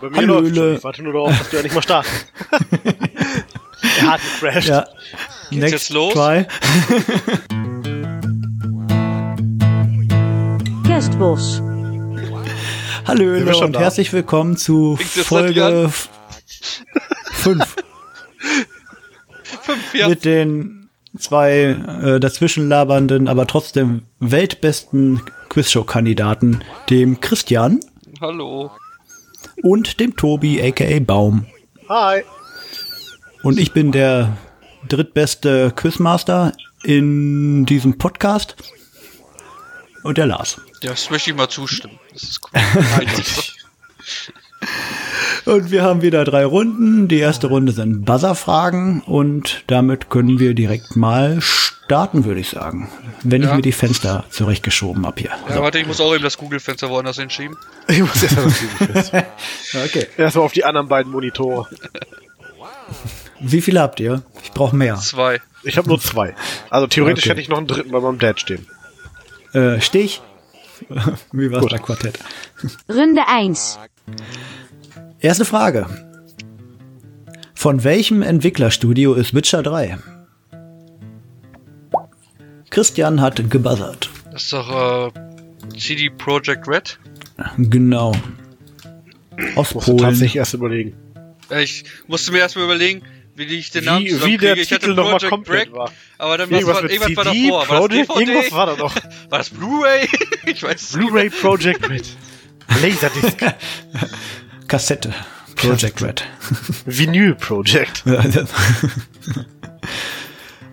Bei mir läuft schon. Ich warte nur darauf, dass du ja nicht mal startest. er hat gecrashed. Ja. Geht's Next jetzt los? Try. Guestboss. Hallo und da. herzlich willkommen zu Folge 5. ja. Mit den zwei äh, dazwischen labernden, aber trotzdem weltbesten Quizshow-Kandidaten, dem Christian. Hallo. Und dem Tobi, aka Baum. Hi. Und ich bin der drittbeste Quizmaster in diesem Podcast. Und der Lars. Das möchte ich mal zustimmen. Das ist cool. und wir haben wieder drei Runden. Die erste Runde sind Buzzer-Fragen und damit können wir direkt mal starten, würde ich sagen. Wenn ja. ich mir die Fenster zurechtgeschoben habe hier. Ja, so. warte, ich muss auch eben das Google-Fenster woanders hinschieben. Ich muss erst mal das Google-Fenster. okay. Erstmal auf die anderen beiden Monitore. Wie viele habt ihr? Ich brauche mehr. Zwei. Ich habe nur zwei. Also theoretisch okay. hätte ich noch einen dritten bei meinem Dad stehen. Äh, Stich. Wie war's Gut. bei Quartett? Runde 1. Erste Frage. Von welchem Entwicklerstudio ist Witcher 3? Christian hat gebuzzert. Das ist doch äh, CD Projekt Red? Genau. Aus Polen. Musste tatsächlich erst überlegen. Ich musste mir erst mal überlegen, wie ich den Namen wie, wie der ich Titel nochmal komplett Break, war. Aber dann irgendwas, war, irgendwas war davor. War das DVD? Irgendwas war da noch. War das Blu-ray? ich weiß Blu-ray Project Red. Laserdisc. Kassette. Project Red. Vinyl Project.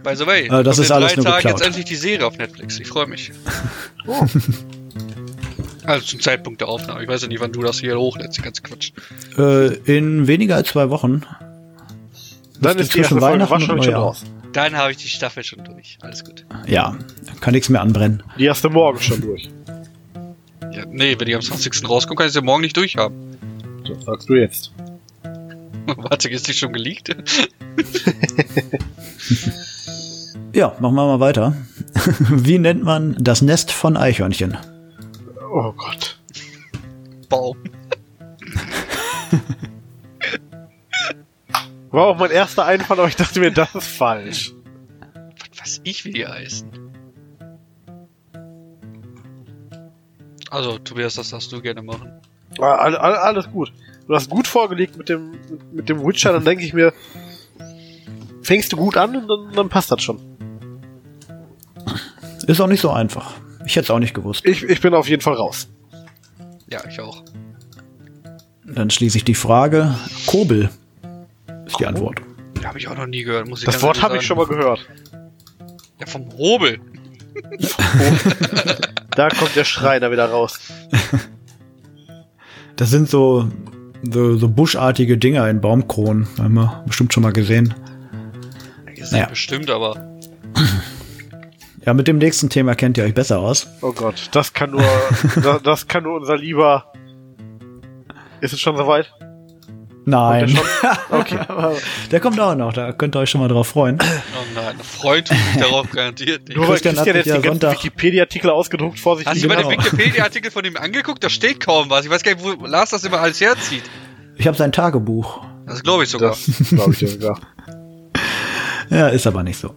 By the way, uh, das ist alles drei nur Tagen geklaut. jetzt endlich die Serie auf Netflix. Ich freue mich. Oh. Also zum Zeitpunkt der Aufnahme. Ich weiß ja nicht, wann du das hier hochlädst, ganz Quatsch. Äh, in weniger als zwei Wochen. Dann ist die erste Weihnachten wahrscheinlich schon raus. Dann habe ich die Staffel schon durch. Alles gut. Ja, kann nichts mehr anbrennen. Die erste morgen schon durch. Ja, nee, wenn die am 20. rauskommt, kann ich sie morgen nicht durchhaben. Das sagst du jetzt. Warte, ist die schon geleakt? ja, machen wir mal weiter. Wie nennt man das Nest von Eichhörnchen? Oh Gott. Baum. War auch mein erster Einfall, aber ich dachte mir, das ist falsch. Was weiß ich, wie die heißen. Also, Tobias, das darfst du gerne machen. All, all, alles gut. Du hast gut vorgelegt mit dem, mit dem Witcher, dann denke ich mir, fängst du gut an und dann, dann passt das schon. Ist auch nicht so einfach. Ich hätte es auch nicht gewusst. Ich, ich bin auf jeden Fall raus. Ja, ich auch. Dann schließe ich die Frage. Kobel ist die Antwort. Habe ich auch noch nie gehört. Muss ich das Wort habe ich schon mal gehört. Ja, vom Hobel. da kommt der Schreiner wieder raus. Das sind so, so, so buschartige Dinger in Baumkronen. Haben wir bestimmt schon mal gesehen. Ja, naja. Bestimmt, aber. Ja, mit dem nächsten Thema kennt ihr euch besser aus. Oh Gott, das kann nur, das, das, kann nur unser lieber. Ist es schon soweit? Nein. Der, okay. der kommt auch noch, da könnt ihr euch schon mal drauf freuen. Oh nein, freut mich darauf garantiert nicht. Nur weil Christian, Christian jetzt ja den Wikipedia-Artikel ausgedruckt vor sich Hast du mal den Wikipedia-Artikel von ihm angeguckt? Da steht kaum was. Ich weiß gar nicht, wo Lars das immer alles herzieht. Ich habe sein Tagebuch. Das glaube ich sogar. Das glaube ich sogar. ja, ist aber nicht so.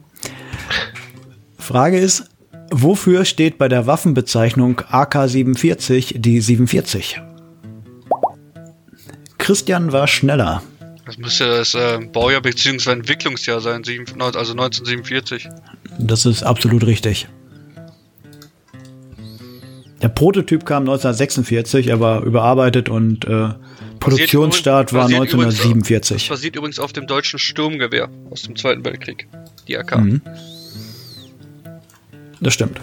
Frage ist, wofür steht bei der Waffenbezeichnung AK-47 die 47? Christian war schneller. Das müsste das äh, Baujahr bzw. Entwicklungsjahr sein, also 1947. Das ist absolut richtig. Der Prototyp kam 1946, aber überarbeitet und äh, Produktionsstart war 1947. Übrigens, das basiert übrigens auf dem deutschen Sturmgewehr aus dem Zweiten Weltkrieg, die AK. Mhm. Das stimmt.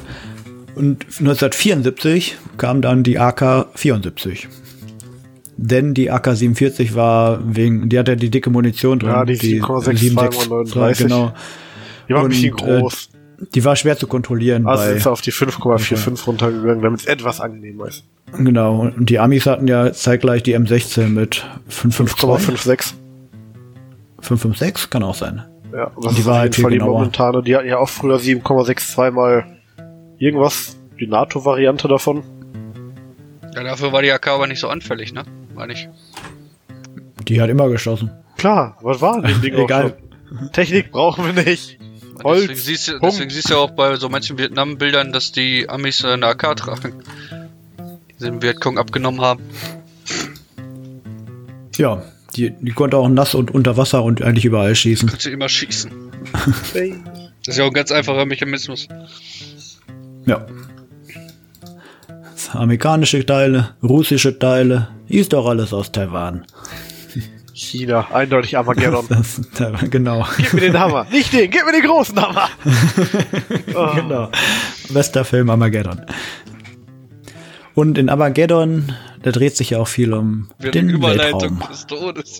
Und 1974 kam dann die AK-74. Denn die AK-47 war wegen, die hatte die dicke Munition drin. Ja, die, die 7,6 genau. Die war und, ein bisschen äh, groß. Äh, die war schwer zu kontrollieren. Also ist auf die 5,45 runtergegangen, damit es etwas angenehmer ist. Genau. Und die Amis hatten ja zeitgleich die M16 mit 5,56. 5,56 kann auch sein. Ja, was die war halt viel Fall genauer. die momentane, die hatten ja auch früher 7,62 mal irgendwas, die NATO-Variante davon. Ja, dafür war die AK aber nicht so anfällig, ne? War nicht. Die hat immer geschossen. Klar, was war denn das Ding Egal. Technik brauchen wir nicht. Deswegen Holz. siehst, du, deswegen siehst du auch bei so manchen Vietnam-Bildern, dass die Amis äh, eine AK tragen. Die sie dem Vietcong abgenommen haben. Ja, die, die konnte auch nass und unter Wasser und eigentlich überall schießen. Kannst du immer schießen. Das ist ja auch ein ganz einfacher Mechanismus. Ja. Amerikanische Teile, russische Teile, ist doch alles aus Taiwan. China, eindeutig Armageddon. Das, da, genau. gib mir den Hammer. Nicht den, gib mir den großen Hammer. Oh. genau. Bester Film Armageddon. Und in Armageddon, da dreht sich ja auch viel um Wir den Überleitung Weltraum. des Todes.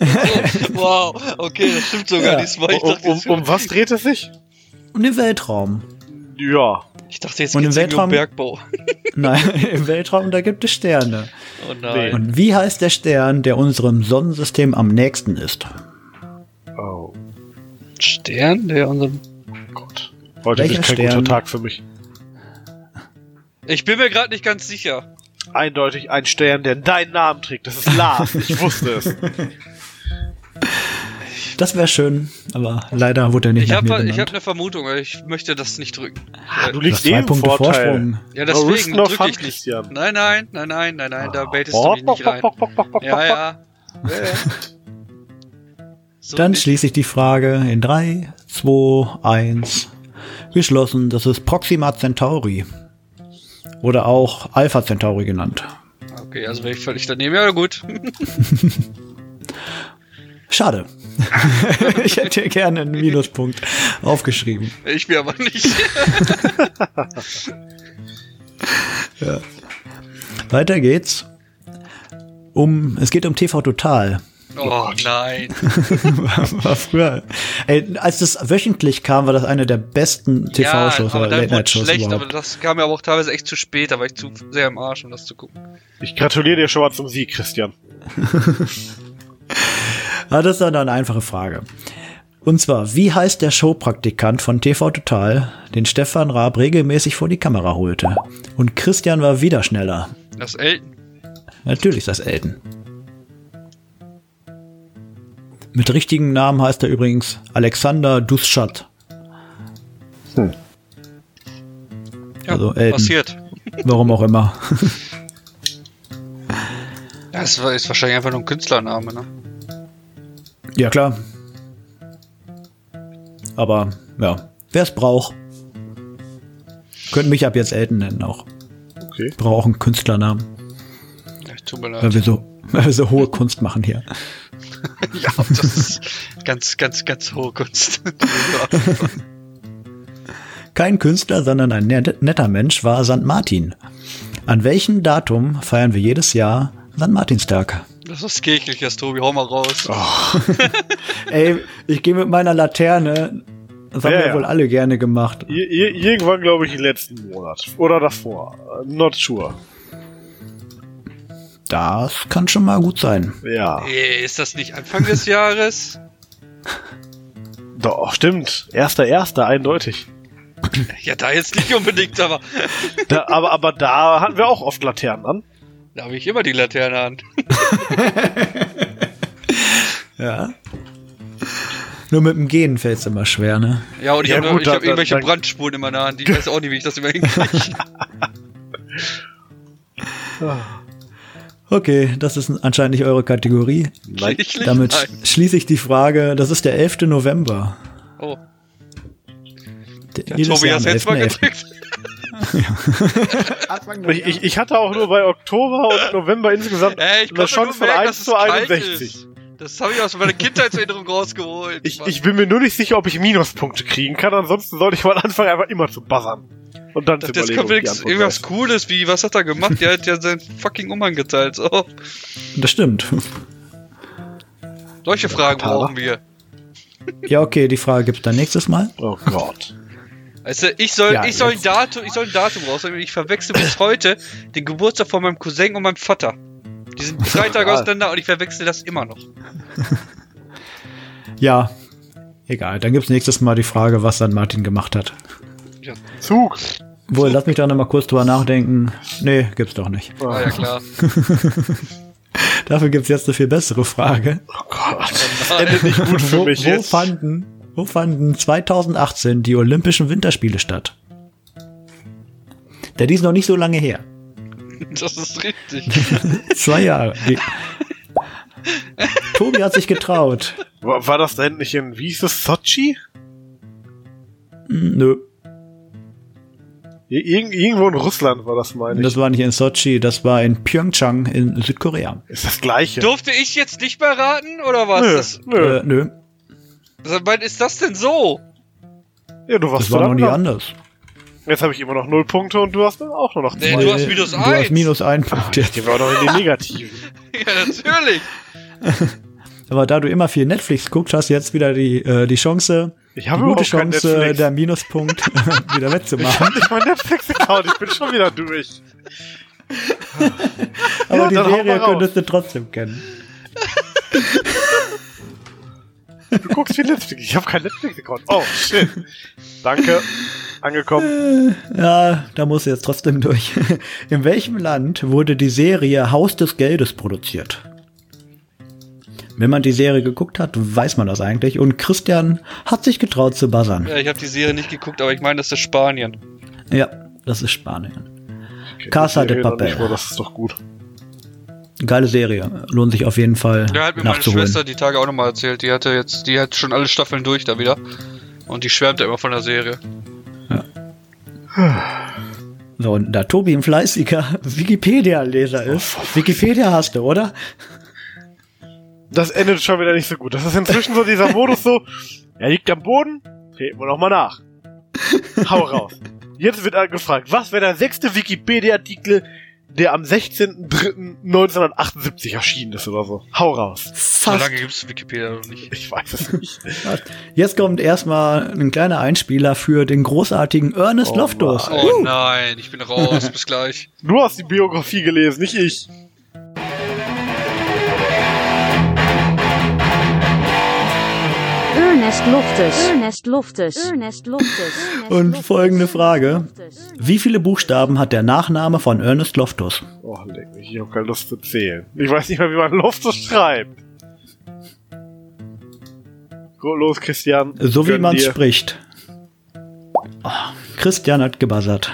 wow, okay, das stimmt sogar Ja. diesmal. Ich Um, dachte, um, jetzt- um was dreht es sich? Um den Weltraum. Ja. ich dachte jetzt Und im irgendwie um Weltraum- Bergbau. Nein, im Weltraum, da gibt es Sterne. Oh nein. Und wie heißt der Stern, der unserem Sonnensystem am nächsten ist? Oh Stern, der unserem. Gott. Heute Welcher ist kein Stern? guter Tag für mich. Ich bin mir gerade nicht ganz sicher. Eindeutig ein Stern, der deinen Namen trägt. Das ist Lars. Ich wusste es. Das wäre schön, aber leider wurde er nicht Ich nach habe mir ich hab benannt. eine Vermutung, aber ich möchte das nicht drücken. Ah, Du Du hast liegst eh zwei im Punkte Vorteil. Vorsprung. Ja, deswegen drücke ich nicht. Christian. Nein, nein, nein, nein, nein, nein, da baitest du Bock, mich nicht rein. Ja, ja. So Dann schließe ich die Frage in 3, 2, 1. Geschlossen, das ist Proxima Centauri. Oder auch Alpha Centauri genannt. Okay, also wenn ich völlig daneben, ja gut. Schade. ich hätte hier gerne einen Minuspunkt aufgeschrieben. Ich mir aber nicht. Weiter geht's. Um, es geht um TV Total. Oh nein. war früher. Ey, als das wöchentlich kam, war das eine der besten TV-Shows ja, aber oder dann wurde Late-Night-Shows schlecht, aber überhaupt. das kam ja aber auch teilweise echt zu spät, da war ich zu sehr im Arsch, um das zu gucken. Ich gratuliere dir schon mal zum Sieg, Christian. Ah, das ist dann eine einfache Frage. Und zwar, wie heißt der Showpraktikant von TV Total, den Stefan Raab regelmäßig vor die Kamera holte? Und Christian war wieder schneller. Das Elton. Natürlich ist das Elton. Mit richtigen Namen heißt er übrigens Alexander Duschat. Ja, Also Elton. passiert. Warum auch immer. Das ist wahrscheinlich einfach nur ein Künstlername, ne? ja, klar. Aber, ja, wer es braucht. Könnt mich ab jetzt Elton nennen auch. Okay. Brauche auch einen Künstlernamen. Ja, tut mir leid. Weil wir so, weil wir so hohe Kunst machen hier. Ja, das ist ganz, ganz, ganz hohe Kunst. Kein Künstler, sondern ein net- netter Mensch war St. Martin. An welchem Datum feiern wir jedes Jahr St. Martinstag? Das ist kirchliches, Tobi, hau mal raus. Ey, ich gehe mit meiner Laterne. Das haben Ja, wir ja. wohl alle gerne gemacht. Ir ir irgendwann, glaube ich, im letzten Monat. Oder davor. Not sure. Das kann schon mal gut sein. Ja. Ey, ist das nicht Anfang des Jahres? Doch, stimmt. Erster, erster, eindeutig. Ja, da jetzt nicht unbedingt, aber Da, aber, aber da hatten wir auch oft Laternen an. da habe ich immer die Laterne an. Ja. Nur mit dem Gehen fällt es immer schwer, ne? Ja, und ich Ja, habe hab irgendwelche da- Brandspuren immer in der Hand. Ich weiß auch nicht, wie ich das immer hinkriege. Okay, das ist anscheinend nicht eure Kategorie. Nein. Kirchlich? Damit Nein. schließe ich die Frage. Das ist der 11. November. Oh, Der- ja, jedes Tobi, Jahr am jetzt mal 11.11.. gedrückt. Ich, ich, ich hatte auch nur bei Oktober und November insgesamt Ey, ich eine Chance von merken, 1 dass es zu kalt 61. ist. Das habe ich aus meiner Kindheitserinnerung rausgeholt. Ich, ich bin mir nur nicht sicher, ob ich Minuspunkte kriegen kann. Ansonsten sollte ich mal anfangen, einfach immer zu buzzern. Und dann zu das überlegen, kommt wenigstens irgendwas weiß. Cooles, wie, was hat er gemacht? Der hat ja seinen fucking Umhang geteilt. So, Das stimmt. solche Fragen brauchen wir. Ja, okay, die Frage gibt's dann nächstes Mal. Oh Gott. Also ich soll, Ja, ich soll ein jetzt. Datum, ich soll ein Datum rausnehmen. Ich verwechsel bis heute den Geburtstag von meinem Cousin und meinem Vater. Die sind drei Tage Egal. auseinander und ich verwechsel das immer noch. Ja, egal. Dann gibt's nächstes Mal die Frage, was dann Martin gemacht hat. Ja, Zug. Wohl, lass mich da noch mal kurz drüber nachdenken. Nee, gibt's doch nicht. ah, ja klar. Dafür gibt's jetzt eine viel bessere Frage. Oh Gott, das endet nicht gut für Wo, mich wo, jetzt. fanden, wo fanden 2018 die Olympischen Winterspiele statt? Der die ist noch nicht so lange her. Das ist richtig. Zwei Jahre. Die- Tobi hat sich getraut. War, war das da hinten nicht in, wie hieß das, Sochi? Hm, Nö, Ir irgendwo in Russland war das, meine ich. das war nicht in Sochi, das war in Pyeongchang in Südkorea. ist das gleiche. Durfte ich jetzt nicht mehr raten, oder was? Nö, Das, nö. Äh, nö, seit wann ist das denn so? ja, du warst das war noch nie anders. Jetzt habe ich immer noch null Punkte und du hast auch nur noch Nee, zwei. du hast minus Du hast minus ein Punkt jetzt. Die war doch in den Negativen. Ja, natürlich. Aber da du immer viel Netflix guckst, hast du jetzt wieder die, äh, die Chance, Ich die habe gute überhaupt kein Chance, Netflix. der Minuspunkt wieder Ich wettzumachen. hab nicht mein Netflix-Account, ich bin schon wieder durch. Aber Ja, die Serie könntest du trotzdem kennen. Du guckst viel Netflix. Ich habe kein Netflix-Account. Oh, shit. Danke. Angekommen. Ja, da musst du jetzt trotzdem durch. In welchem Land wurde die Serie Haus des Geldes produziert? Wenn man die Serie geguckt hat, weiß man das eigentlich. Und Christian hat sich getraut zu buzzern. Ja, ich habe die Serie nicht geguckt, aber ich meine, das ist Spanien. Ja, das ist Spanien. Casa de Papel. mal, Das ist doch gut. Geile Serie. Lohnt sich auf jeden Fall Ja, hat mir meine nachzuholen. Schwester die Tage auch nochmal erzählt. Die hatte jetzt, die hat schon alle Staffeln durch da wieder. Und die schwärmt ja immer von der Serie. So, und da Tobi ein fleißiger Wikipedia-Leser ist. Wikipedia hast du, oder? Das endet schon wieder nicht so gut. Das ist inzwischen so dieser Modus so, er liegt am Boden, treten wir nochmal nach. Hau raus. Jetzt wird gefragt, was wäre der sechste Wikipedia-Artikel, der am 16.03.1978 erschienen ist oder so? Hau raus. So Fast. lange gibt es Wikipedia noch nicht. Ich weiß es nicht. Jetzt kommt erstmal ein kleiner Einspieler für den großartigen Ernest Oh Loftus. Mann. Oh nein, ich bin raus. Bis gleich. Du hast die Biografie gelesen, nicht ich. Ernest Loftus. Ernest Loftus. Ernest Loftus. Und folgende Frage. Wie viele Buchstaben hat der Nachname von Ernest Loftus? Oh, leck mich, ich habe keine Lust zu zählen. Ich weiß nicht mehr, wie man Loftus schreibt. Los, Christian. So wie man spricht. Oh, Christian hat gebuzzert.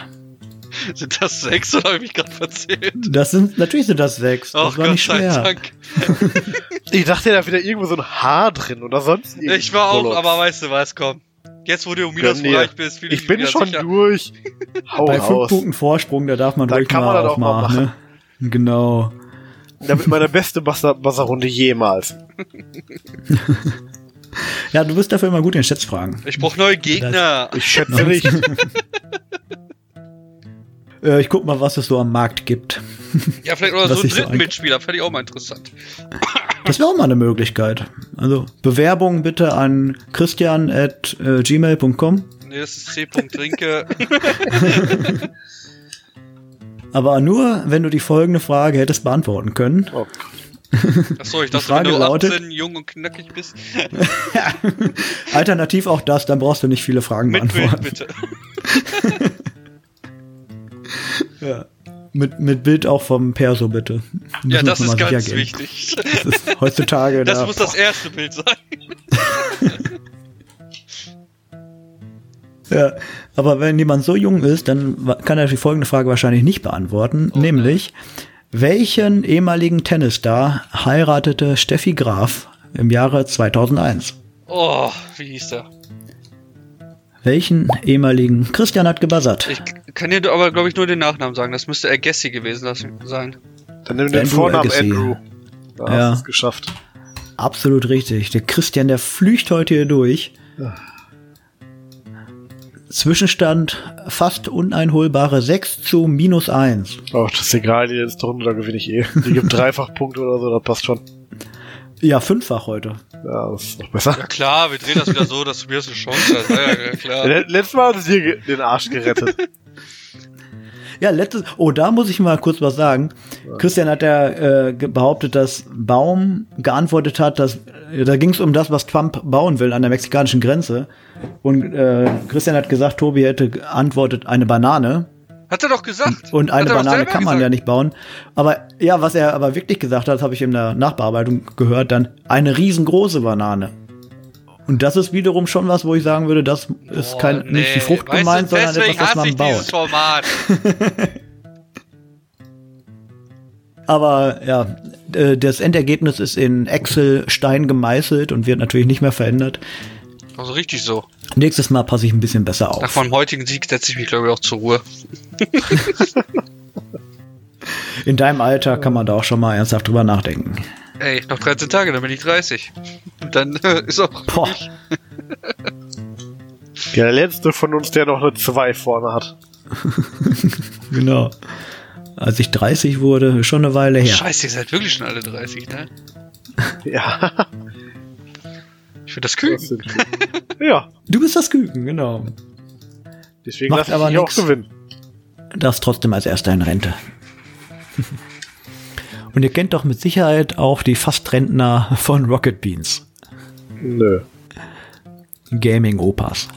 Sind das sechs oder habe ich mich gerade verzählt? Das sind, natürlich sind das sechs. Das Ach war Gott nicht sei schwer. Dank. Ich dachte, da wieder irgendwo so ein Haar drin oder sonst irgendwas. Ich war auch, aber weißt du was, komm. Jetzt, wo du um Gönn dir. Minusbereich bist, fühle ich, Ich bin mich wieder schon sicher. durch. Hau Bei fünf raus. Punkten Vorsprung, da darf man Da ruhig kann mal man das auch mal aufmachen. Ne? Genau. Damit meine beste Buzzerrunde jemals. Ja, du bist dafür immer gut in Schätzfragen. Ich brauche neue Gegner. Ich schätze nicht. Äh, ich guck mal, was es so am Markt gibt. Ja, vielleicht oder so einen so dritten ein- Mitspieler, fände ich auch mal interessant. Das wäre auch mal eine Möglichkeit. Also Bewerbung bitte an christian at äh, gmail.com. Nee, das ist C. Trinke. Aber nur, wenn du die folgende Frage hättest beantworten können. Oh, Achso, ich dachte, Frage wenn du lautet- 18 jung und knackig bist, Alternativ auch das, dann brauchst du nicht viele Fragen mit Bild beantworten. bitte. Ja. Mit, mit Bild auch vom Perso bitte. Müssen Ja, das ist mal ganz gehen. wichtig. Das ist heutzutage Das da, muss das erste Bild sein. Ja, aber wenn jemand so jung ist, dann kann er die folgende Frage wahrscheinlich nicht beantworten, Oh nämlich welchen ehemaligen Tennisstar heiratete Steffi Graf im Jahre 2001? Oh, wie hieß der? Welchen ehemaligen? Christian hat gebuzzert. Ich kann dir aber, glaube ich, nur den Nachnamen sagen. Das müsste Agassi gewesen lassen- sein. Dann nimm den Andrew Vornamen Agassi. Andrew. Da Ja. hast du es geschafft. Absolut richtig. Der Christian, der flücht heute hier durch. Zwischenstand fast uneinholbare 6 zu minus 1. Oh, das ist egal, die letzte Runde, da gewinne ich eh. Die gibt dreifach Punkte oder so, das passt schon. Ja, fünffach heute. Ja, das ist noch besser. Ja klar, wir drehen das wieder so, dass du so eine Chance hast. Ja, ja, klar. Le- Letztes Mal hat sie dir den Arsch gerettet. Ja, letztes. Oh, da muss ich mal kurz was sagen. Christian hat ja äh, behauptet, dass Baum geantwortet hat, dass äh, da ging es um das, was Trump bauen will an der mexikanischen Grenze. Und äh, Christian hat gesagt, Tobi hätte geantwortet eine Banane. Hat er doch gesagt. Und eine Banane kann man gesagt. ja nicht bauen. Aber ja, was er aber wirklich gesagt hat, habe ich in der Nachbearbeitung gehört, dann eine riesengroße Banane. Und das ist wiederum schon was, wo ich sagen würde, das ist Boah, kein, nicht die nee. Frucht Weißt gemeint, du, sondern etwas, was man baut. Format. Aber ja, das Endergebnis ist in Excel Stein gemeißelt und wird natürlich nicht mehr verändert. Also richtig so. Nächstes Mal passe ich ein bisschen besser Nach auf. meinem heutigen Sieg setze ich mich, glaube ich, auch zur Ruhe. In deinem Alter kann man da auch schon mal ernsthaft drüber nachdenken. Ey, noch 13 Tage, dann bin ich 30. Und dann äh, ist auch. Boah. Ja, der letzte von uns, der noch eine 2 vorne hat. Genau. Als ich 30 wurde, schon eine Weile her. Scheiße, ihr seid wirklich schon alle 30, ne? Ja. Ich finde das Küken. ja. Du bist das Küken, genau. Deswegen Macht lasse ich aber mich auch nix. gewinnen. Das trotzdem als erster in Rente. Und ihr kennt doch mit Sicherheit auch die Fastrentner von Rocket Beans. Nö. Gaming-Opas.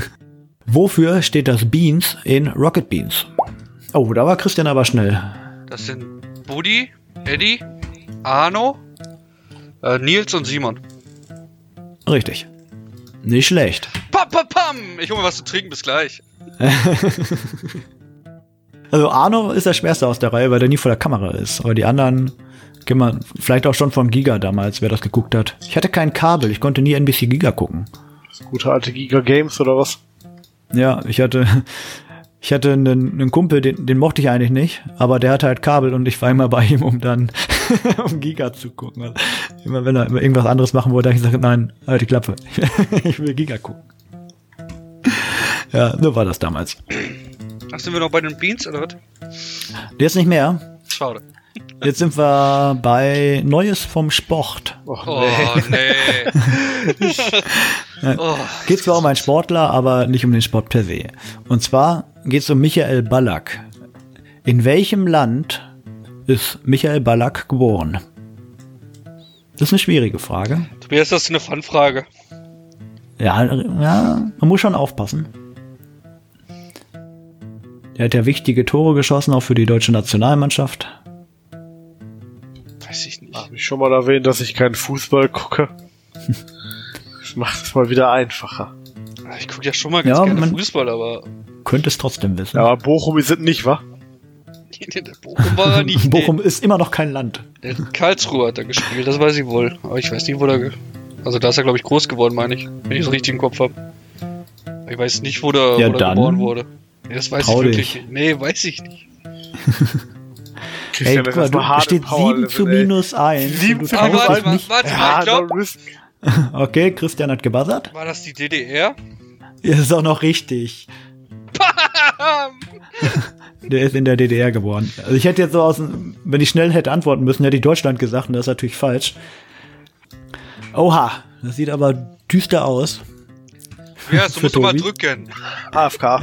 Wofür steht das Beans in Rocket Beans? Oh, da war Christian aber schnell. Das sind Buddy, Eddie, Arno, äh, Nils und Simon. Richtig. Nicht schlecht. Pam, pam, pam! Ich hole mir was zu trinken, bis gleich. Also Arno ist der schwerste aus der Reihe, weil der nie vor der Kamera ist. Aber die anderen kennt man vielleicht auch schon vom Giga damals, wer das geguckt hat. Ich hatte kein Kabel, ich konnte nie NBC Giga gucken. Gute alte Giga Games oder was? Ja, ich hatte, ich hatte einen, einen Kumpel, den, den mochte ich eigentlich nicht, aber der hatte halt Kabel und ich war immer bei ihm, um dann um Giga zu gucken. Also immer wenn er irgendwas anderes machen wollte, habe ich gesagt, nein, halt die Klappe. ich will Giga gucken. Ja, so war das damals. Ach, sind wir noch bei den Beans oder was? Jetzt nicht mehr. Schade. Jetzt sind wir bei Neues vom Sport. Och, Oh, nee. nee. oh, Geht zwar um einen Sportler, aber nicht um den Sport per se. Und zwar geht es um Michael Ballack. In welchem Land ist Michael Ballack geboren? Das ist eine schwierige Frage. Tobias, das ist eine Fun-Frage. Ja, ja, man muss schon aufpassen. Er hat ja wichtige Tore geschossen, auch für die deutsche Nationalmannschaft. Weiß ich nicht. Hab ich schon mal erwähnt, dass ich keinen Fußball gucke? Das macht es mal wieder einfacher. Ich gucke ja schon mal ganz Ja, gerne Fußball, aber Könnte es trotzdem wissen. Ja, aber Bochum ist es nicht, wa? Der Bochum war er nicht. Bochum ist immer noch kein Land. Karlsruhe hat er gespielt, das weiß ich wohl. Aber ich weiß nicht, wo er. Also da ist er, glaube ich, groß geworden, meine ich. Wenn ich es richtig im Kopf habe. Ich weiß nicht, wo der, Ja, wo der dann geboren wurde. Nee, das weiß trau ich wirklich nicht. Nee, weiß ich nicht. Ey, Christian, guck mal, du, steht im Power 7 zu ey. minus 1. Sieben Du zu Aber traust minus warte dich mal, nicht. warte mal, Ja, ich risk. Okay, Christian hat gebuzzert. war das die DDR? Ja, ist auch noch richtig. Der ist in der DDR geboren. Also ich hätte jetzt so aus, dem- wenn ich schnell hätte antworten müssen, hätte ich Deutschland gesagt und das ist natürlich falsch. Oha, das sieht aber düster aus. Ja, du Für musst du mal Tobi? drücken. AFK.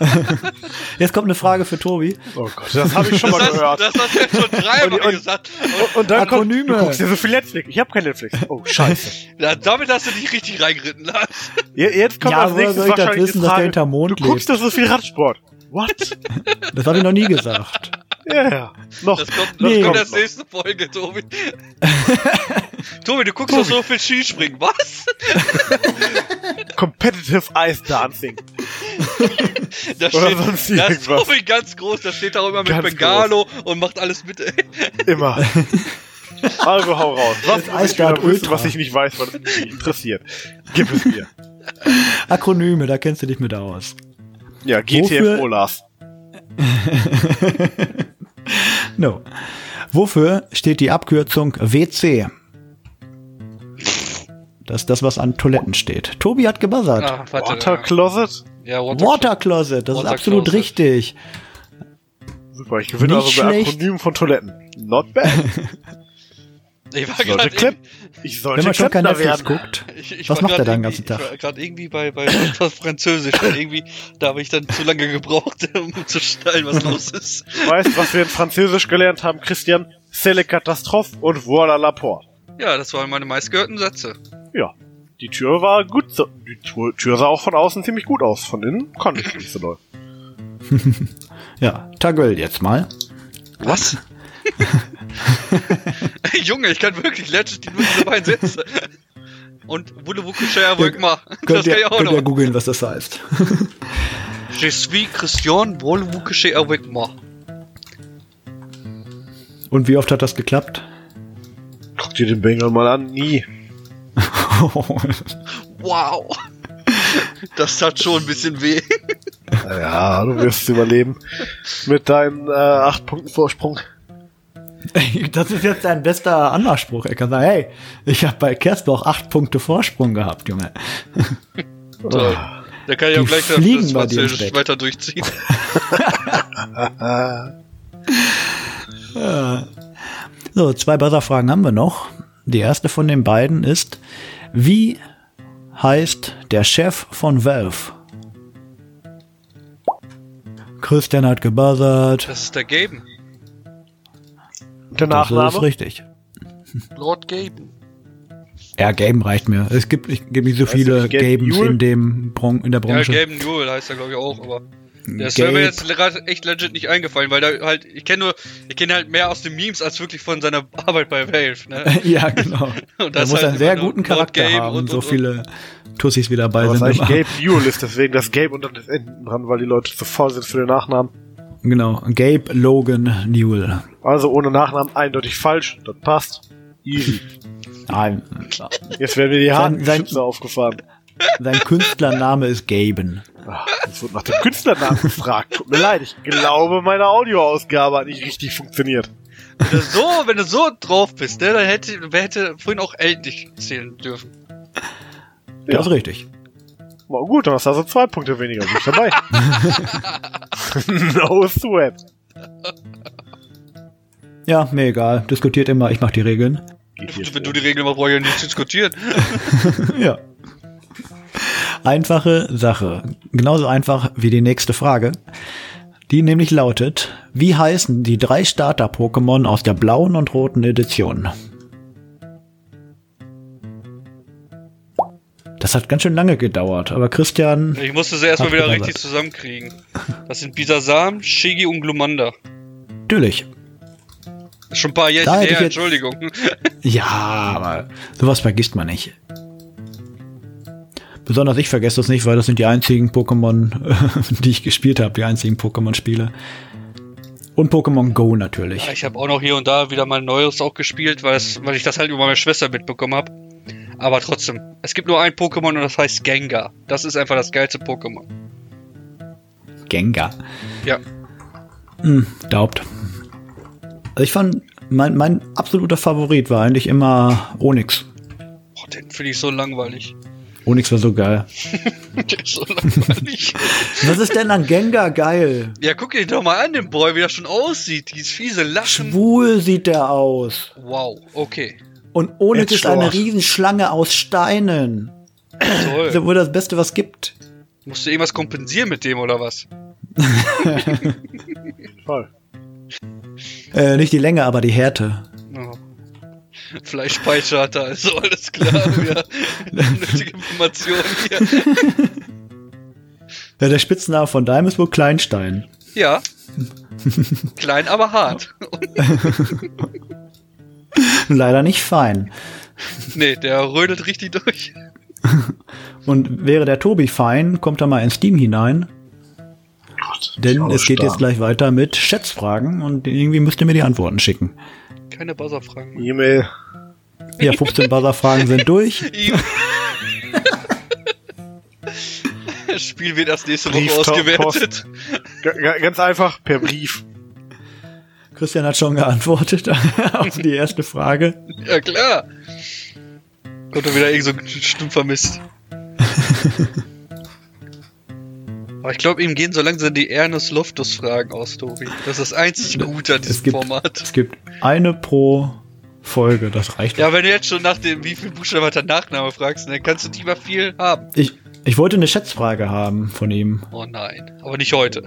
Jetzt kommt eine Frage für Tobi. Oh Gott, das habe ich schon Das mal hast, gehört. das hast du jetzt schon dreimal Und- und- gesagt. Und, und dann kommt, Akronyme. du guckst dir so viel Netflix. Ich habe kein Netflix. Oh, scheiße. Ja, damit hast du dich richtig reingeritten lassen. Je- Jetzt kommt Ja, als nächstes soll ich das wahrscheinlich wissen, die dass der Frage, Mond du guckst doch so viel Radsport. What? Das habe ich noch nie gesagt. Ja, ja. Noch. Das kommt, das Nee. kommt als noch. nächste Folge, Tobi. Tobi, du guckst doch so viel Skispringen. Was? Competitive Ice Dancing. Da Oder steht, sonst da ist. Tobi ganz groß, da steht auch immer mit Ganz Bengalo und macht alles mit. Ey. Immer. Also hau raus. Was Das muss ich wissen, was ich nicht weiß, was mich interessiert? Gib es mir. Akronyme, da kennst du dich mit aus. Ja, Wofür- GTFO, Lars. No. Wofür steht die Abkürzung WC? Das ist das, was an Toiletten steht. Tobi hat gebuzzert. Ah. Water Closet? ja, Water, Water Closet, das Water ist absolut Closet. richtig. Super, ich gewinne Nicht also bei schlecht. Akronymen von Toiletten. Not bad. Ich war gerade Klepp ich sollte Wenn man schon kein Netflix werden. guckt. Ich, ich Was macht er da den ganzen Tag? Ich war gerade irgendwie bei, bei etwas Französisch. und irgendwie, da habe ich dann zu lange gebraucht, um zu stellen, was los ist. Du weißt, was wir in Französisch gelernt haben, Christian? C'est le catastrophe und voilà la porte. Ja, das waren meine meistgehörten Sätze. Ja. Die Tür war gut. So, die Tür, Tür sah auch von außen ziemlich gut aus. Von innen konnte ich nicht so doll. Ja, Tagöl jetzt mal. Was? Junge, ich kann wirklich Legend die nur diese beiden Sätze. Und Wulewukuscher Wigma. Das Könnt kann ihr, ich auch noch. googeln, was das heißt. Je suis Christian Wulewukuscher Wigma. Und wie oft hat das geklappt? Guck dir den Bengal mal an. Nie. Wow. Das tat schon ein bisschen weh. Ja, du wirst es überleben. Mit deinen äh, acht Punkten Vorsprung. das ist jetzt dein bester Anmachspruch. Er kann sagen, hey, ich habe bei Kerstorch acht Punkte Vorsprung gehabt, Junge. Toll. Da kann ich auch Die gleich das Französisch weiter durchziehen. So, zwei Buzzerfragen haben wir noch. Die erste von den beiden ist, wie heißt der Chef von Valve? Christian hat gebuzzert. Das ist der Gaben. Der Das ist Nachname? richtig. Lord Gaben. Ja, Gaben reicht mir. Es gibt, ich gibt nicht so Weißt viele nicht, Gabe Gabens Newell? in dem Bron in der Ja, Branche. Gaben Newell heißt er, glaube ich, auch, aber. Der ist mir jetzt gerade echt legit nicht eingefallen, weil da halt, ich kenne nur, ich kenne halt mehr aus den Memes als wirklich von seiner Arbeit bei Valve, ne? ja, genau. Und Er das muss halt einen sehr guten Charakter Gabe haben, und- so und- viele Tussis wie dabei sind. eigentlich Immer. Gabe Newell ist, deswegen das Gabe und dann das Enden dran, weil die Leute zu faul sind für den Nachnamen. Genau, Gabe Logan Newell. Also ohne Nachnamen eindeutig falsch. Das passt. Easy. Nein, Jetzt werden mir die Geschütze aufgefahren. sein Künstlername ist Gaben. Ach, es wird nach dem Künstlernamen gefragt. Tut mir leid, ich glaube, meine Audioausgabe hat nicht richtig funktioniert. Wenn du so, wenn du so drauf bist, ne, dann hätte, wer hätte vorhin auch Elton nicht zählen dürfen. Das Ja. ist richtig. Na gut, dann hast du also zwei Punkte weniger. Bin ich dabei. no sweat. Ja, mir egal. Diskutiert immer, ich mach die Regeln. Wenn du die Regeln machst, brauche ich ja nicht diskutieren. Ja. Einfache Sache. Genauso einfach wie die nächste Frage. Die nämlich lautet, wie heißen die drei Starter-Pokémon aus der blauen und roten Edition? Das hat ganz schön lange gedauert, aber Christian, Ich musste sie erstmal wieder richtig zusammenkriegen. Das sind Bisasam, Shigi und Glumanda. natürlich. Schon ein paar hätte her, jetzt- Entschuldigung. Ja, aber sowas vergisst man nicht. Besonders ich vergesse das nicht, weil das sind die einzigen Pokémon, die ich gespielt habe, die einzigen Pokémon-Spiele. Und Pokémon Go natürlich. Ja, ich habe auch noch hier und da wieder mal Neues auch gespielt, weil, es, weil ich das halt über meine Schwester mitbekommen habe. Aber trotzdem, es gibt nur ein Pokémon und das heißt Gengar. Das ist einfach das geilste Pokémon. Gengar. Ja. Hm, daubt. Also ich fand, mein, mein absoluter Favorit war eigentlich immer Onyx. Boah, den finde ich so langweilig. Onyx war so geil. Der ist so langweilig. Was ist denn an Gengar geil? ja, guck dir doch mal an, den Boy, wie das schon aussieht. Dieses fiese Lachen. Schwul sieht der aus. Wow, okay. Und Onyx Jetzt ist eine. Riesenschlange aus Steinen. Das Toll. ist wohl das Beste, was gibt. Musst du irgendwas kompensieren mit dem oder was? Voll. Äh, nicht die Länge, aber die Härte. Oh. Fleischpeitsche hat er, also alles klar. Ja. Nötige Informationen hier. Ja, der Spitzname von Daim ist wohl Kleinstein. Ja. Klein, aber hart. Leider nicht fein. Nee, der rödelt richtig durch. Und wäre der Tobi fein, kommt er mal in Steam hinein. Gott, Denn es geht jetzt gleich weiter mit Schätzfragen und irgendwie müsst ihr mir die Antworten schicken. Keine Buzzerfragen mehr. E-Mail. Ja, 15 Buzzer-Fragen sind durch. Ihm. Das Spiel wird erst nächste Woche ausgewertet. Ganz einfach, per Brief. Christian hat schon geantwortet auf die erste Frage. Ja, klar. Kommt doch wieder irgend so ein stumpfer Mist. Aber ich glaube, ihm gehen so langsam die Ernest Loftus-Fragen aus, Tobi. Das ist das einzig Gute an Es diesem gibt, Format. es gibt eine pro Folge, das reicht. Ja, wenn du jetzt schon nach dem, wie viel Buchstaben hat der Nachname fragst, dann kannst du die mal viel haben. Ich, ich wollte eine Schätzfrage haben von ihm, Oh nein, aber nicht heute.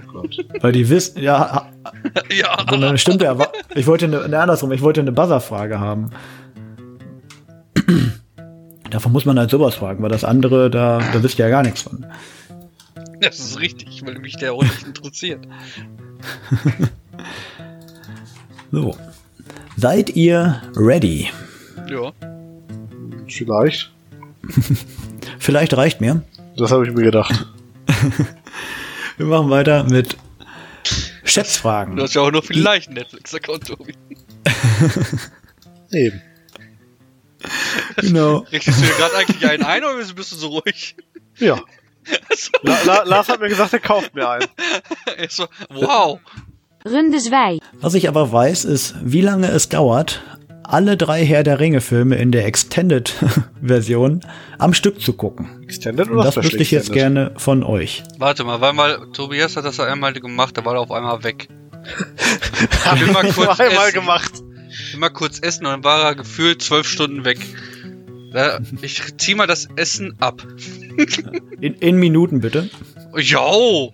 weil die wissen, ja, ja. sondern stimmt ja, aber ich wollte eine, ne, andersrum, ich wollte eine Buzzer-Frage haben. Davon muss man halt sowas fragen, weil das andere, da, da wisst ihr ja gar nichts von. Das ist richtig, weil mich der auch nicht interessiert. So. Seid ihr ready? Ja. Vielleicht. Vielleicht reicht mir. Das habe ich mir gedacht. Wir machen weiter mit Du Schätzfragen. hast ja auch noch vielleicht einen Netflix-Account, Tobi. Eben. Genau. Richtest du dir gerade eigentlich einen ein oder bist du so ruhig? Ja. La La Lars hat mir gesagt, er kauft mir einen. So, wow. Runde 2. Was ich aber weiß, ist, wie lange es dauert, alle drei Herr der Ringe-Filme in der Extended-Version am Stück zu gucken. Extended Und oder das Special wüsste ich jetzt gerne von euch. Warte mal, weil mal Tobias hat das ja einmal gemacht, da war er auf einmal weg. Ich will mal kurz Einmal essen. gemacht. Ich mal kurz essen und dann war er gefühlt zwölf Stunden weg. Da, ich zieh mal das Essen ab. In, in Minuten bitte. Jo!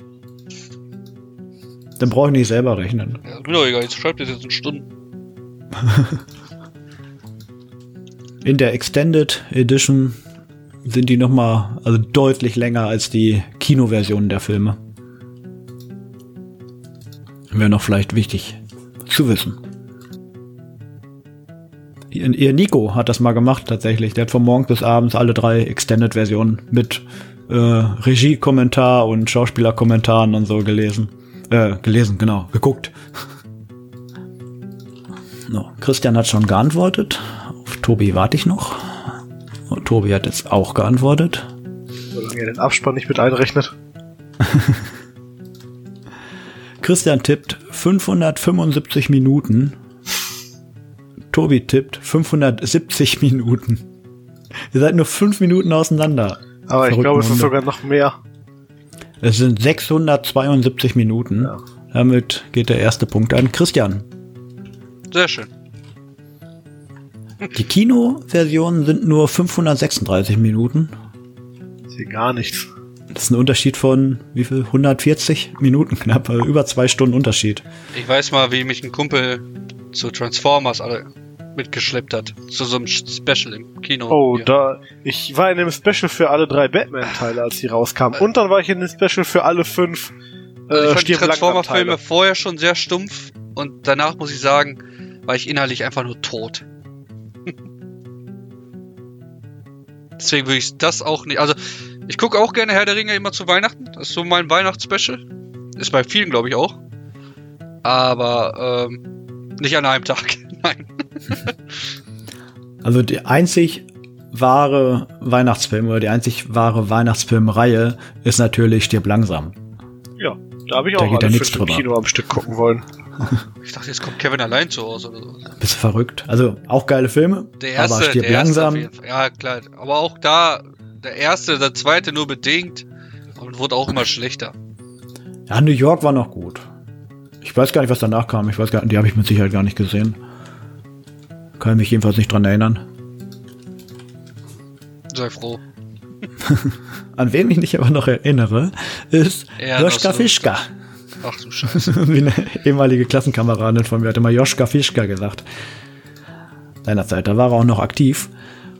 Dann brauche ich nicht selber rechnen. Ja, doch egal, jetzt schreibt das jetzt in Stunden. In der Extended Edition sind die nochmal, also deutlich länger als die Kinoversionen der Filme. Wäre noch vielleicht wichtig zu wissen. Ihr, Nico hat das mal gemacht tatsächlich. Der hat von morgens bis abends alle drei Extended-Versionen mit äh, Regie-Kommentar und Schauspielerkommentaren und so gelesen. Äh, gelesen, genau, geguckt. No, Christian hat schon geantwortet. Tobi warte ich noch. Oh, Tobi hat jetzt auch geantwortet. Solange er den Abspann nicht mit einrechnet. Christian tippt 575 Minuten. Tobi tippt 570 Minuten. Ihr seid nur 5 Minuten auseinander. Aber ich glaube, es ist sogar noch mehr. Es sind 672 Minuten. Ja. Damit geht der erste Punkt an Christian. Sehr schön. Die Kinoversionen sind nur 536 Minuten. Ist hier gar nichts. Das ist ein Unterschied von wie viel? 140 Minuten knapp, also über zwei Stunden Unterschied. Ich weiß mal, wie mich ein Kumpel zu Transformers alle mitgeschleppt hat. Zu so einem Special im Kino. Oh, Hier. da. Ich war in dem Special für alle drei Batman-Teile, als die rauskamen. Und dann war ich in dem Special für alle fünf Also ich äh, fand die Transformer-Filme vorher schon sehr stumpf und danach muss ich sagen, war ich innerlich einfach nur tot. Deswegen würde ich das auch nicht. Also, ich gucke auch gerne Herr der Ringe immer zu Weihnachten. Das ist so mein Weihnachtsspecial. Ist bei vielen, glaube ich, auch. Aber ähm, nicht an einem Tag. Nein. Also die einzig wahre Weihnachtsfilm oder die einzig wahre Weihnachtsfilmreihe ist natürlich Stirb langsam. Ja, da habe ich Da auch geht ja alle nichts drüber. Kino am Stück gucken wollen. Ich dachte, jetzt kommt Kevin allein zu Hause oder so. Bist verrückt? Also auch geile Filme, Der erste, aber Stirb langsam. Ja, klar. Aber auch da, der erste, der zweite nur bedingt und wurde auch immer schlechter. Ja, New York war noch gut. Ich weiß gar nicht, was danach kam. Ich weiß gar die habe ich mit Sicherheit gar nicht gesehen. Kann mich jedenfalls nicht dran erinnern. Sei froh. An wen ich mich aber noch erinnere, ist Joschka. Fischka. Ach du Scheiße. Wie eine ehemalige Klassenkameradin von mir hat immer Joschka Fischka gesagt. Seinerzeit, da war er auch noch aktiv.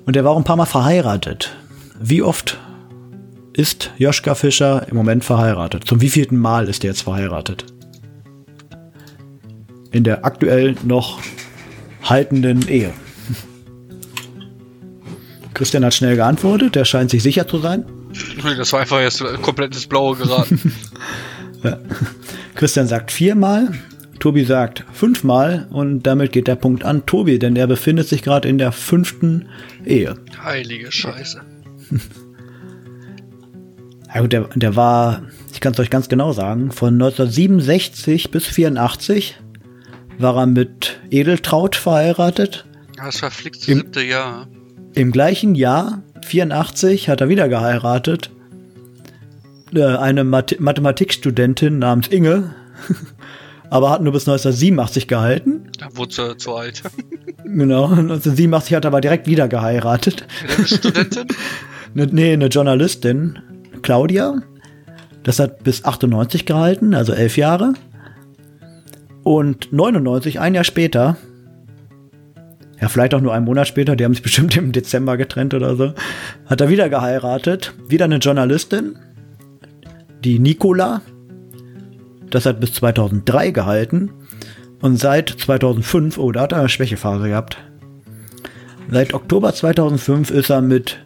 Und er war auch ein paar Mal verheiratet. Wie oft ist Joschka Fischer im Moment verheiratet? Zum wievielten Mal ist er jetzt verheiratet? In der aktuell noch haltenden Ehe. Christian hat schnell geantwortet, der scheint sich sicher zu sein. Das war einfach jetzt komplett ins Blaue geraten. Christian sagt viermal, Tobi sagt fünfmal und damit geht der Punkt an Tobi, denn er befindet sich gerade in der fünften Ehe. Heilige Scheiße. Ja gut, der, der war, ich kann es euch ganz genau sagen, von 1967 bis 84 war er mit Edeltraut verheiratet. Ja, Das verflixte siebte Jahr. Im gleichen Jahr, 84, hat er wieder geheiratet. Äh, Eine Math Mathematikstudentin namens Inge, aber hat nur bis 1987 gehalten. Da wurde sie zu alt. Genau, 1987 hat er aber direkt wieder geheiratet. Eine Studentin? Ne, nee, eine Journalistin, Claudia. Das hat bis 98 gehalten, also elf Jahre. Und 99, ein Jahr später, ja, vielleicht auch nur einen Monat später, die haben sich bestimmt im Dezember getrennt oder so, hat er wieder geheiratet. Wieder eine Journalistin, die Nikola. Das hat bis 2003 gehalten. Und seit 2005, oh, da hat er eine Schwächephase gehabt. Seit Oktober 2005 ist er mit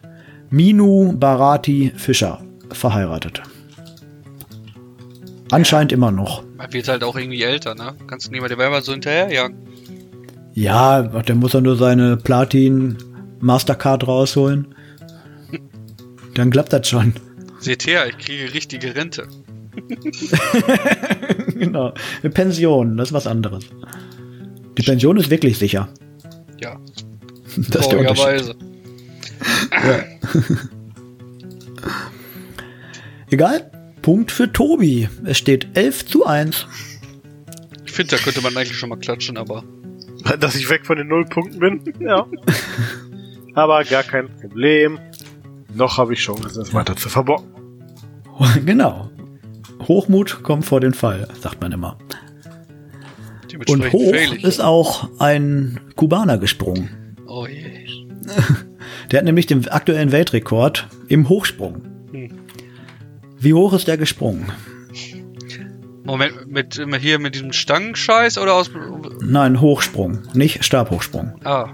Minu Bharati Fischer verheiratet. Anscheinend immer noch. Man wird halt auch irgendwie älter, ne? Kannst du niemand der Werber so hinterherjagen. Ja, der muss ja nur seine Platin Mastercard rausholen. Dann klappt das schon. Seht her, ich kriege richtige Rente. genau. Eine Pension, das ist was anderes. Die Pension ist wirklich sicher. Ja, Das ist der Unterschied. Egal. Punkt für Tobi. Es steht 11 zu 1. Ich finde, da könnte man eigentlich schon mal klatschen, aber Dass ich weg von den Nullpunkten bin? Ja. Aber gar kein Problem. Noch habe ich Chancen, es weiter zu verbocken. genau. Hochmut kommt vor den Fall, sagt man immer. Und hoch ist auch ein Kubaner gesprungen. Oh je. Der hat nämlich den aktuellen Weltrekord im Hochsprung. Hm. Wie hoch ist der gesprungen? Moment, mit, mit hier mit diesem Stangenscheiß oder aus. Nein, Hochsprung, nicht Stabhochsprung. Ah.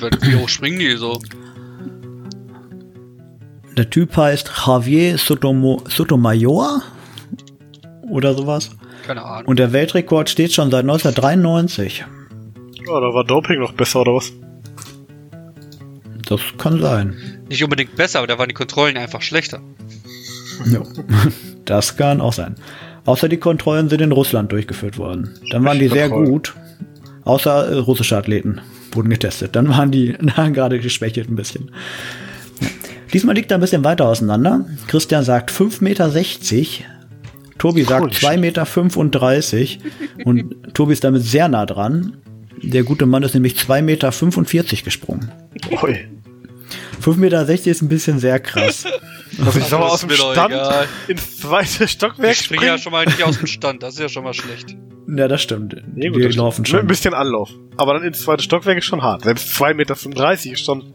Wie hoch springen die so? Der Typ heißt Javier Sotomo Sotomayor oder sowas. Keine Ahnung. Und der Weltrekord steht schon seit 1993. Ja, da war Doping noch besser, oder was? Das kann sein. Nicht unbedingt besser, aber da waren die Kontrollen einfach schlechter. Ja. Das kann auch sein. Außer die Kontrollen sind in Russland durchgeführt worden. Dann waren die sehr gut. Außer äh, russische Athleten wurden getestet. Dann waren die dann gerade geschwächelt ein bisschen. Ja. Diesmal liegt er ein bisschen weiter auseinander. Christian sagt 5,60 Meter. Tobi sagt Holy 2,35 Meter. Und Tobi ist damit sehr nah dran. Der gute Mann ist nämlich 2,45 Meter gesprungen. Ui. 5,60 Meter ist ein bisschen sehr krass. Das aus ist dem mir doch Stand ins zweite Stockwerk Ich springe ja schon mal nicht aus dem Stand, das ist ja schon mal schlecht. Ja, das stimmt. Nee, die gut, das laufen stimmt. schon. Mit ein bisschen Anlauf. Aber dann ins zweite Stockwerk ist schon hart. Selbst 2,35 Meter ist schon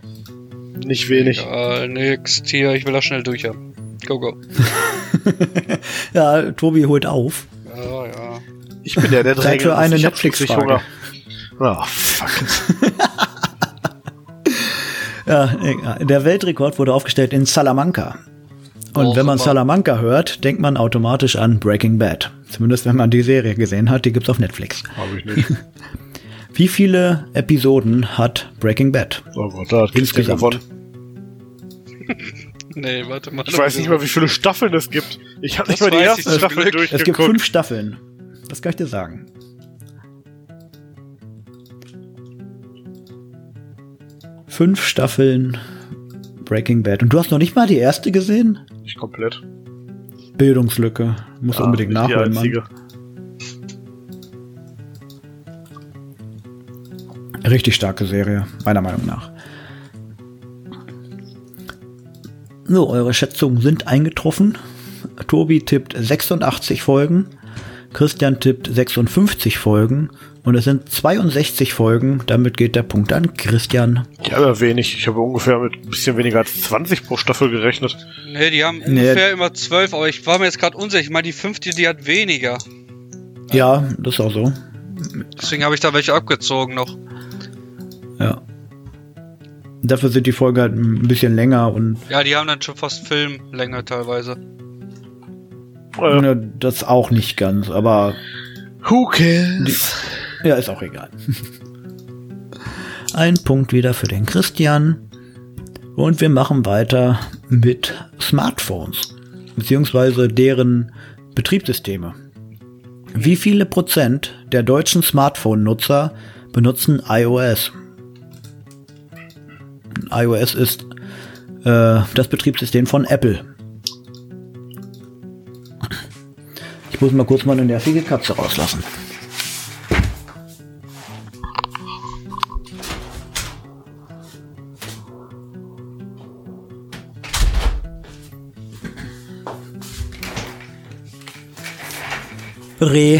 nicht wenig. Egal, next hier, ich will das schnell durch haben. Go, go. Ja, Tobi holt auf. Ja, ja. Ich bin der, der Zeit für eine Ich hab Netflix-Frage. Hunger. Ah, fuck. Ja, egal. der Weltrekord wurde aufgestellt in Salamanca. Und wenn man. Salamanca hört, denkt man automatisch an Breaking Bad. Zumindest wenn man die Serie gesehen hat, die gibt's auf Netflix. Hab ich nicht. Wie viele Episoden hat Breaking Bad? Oh Gott, da hat Insgesamt. gewonnen. Nee, warte mal. Ich weiß nicht mal, wie viele Staffeln es gibt. Ich habe nicht mal die erste Staffel Glück. Es gibt durchgeguckt. fünf Staffeln. Das kann ich dir sagen. Fünf Staffeln Breaking Bad. Und du hast noch nicht mal die erste gesehen? Nicht komplett. Bildungslücke. Muss Ja, unbedingt nachholen, Mann. Richtig starke Serie, meiner Meinung nach. So, eure Schätzungen sind eingetroffen. Tobi tippt 86 Folgen, Christian tippt 56 Folgen und es sind 62 Folgen. Damit geht der Punkt an Christian. Ich habe wenig. Ich habe ungefähr mit ein bisschen weniger als 20 pro Staffel gerechnet. Nee, die haben ungefähr immer zwölf, aber ich war mir jetzt gerade unsicher. Ich meine, die fünfte, die hat weniger. Ja, das ist auch so. Deswegen habe ich da welche abgezogen noch. Ja. Dafür sind die Folgen halt ein bisschen länger und Ja, die haben dann schon fast Filmlänge teilweise. Äh, ne, das auch nicht ganz, aber who cares? Ja, ist auch egal. Ein Punkt wieder für den Christian. Und wir machen weiter mit Smartphones, beziehungsweise deren Betriebssysteme. Wie viele Prozent der deutschen Smartphone-Nutzer benutzen iOS? iOS ist äh, das Betriebssystem von Apple. Ich muss mal kurz meine nervige Katze rauslassen. Reh.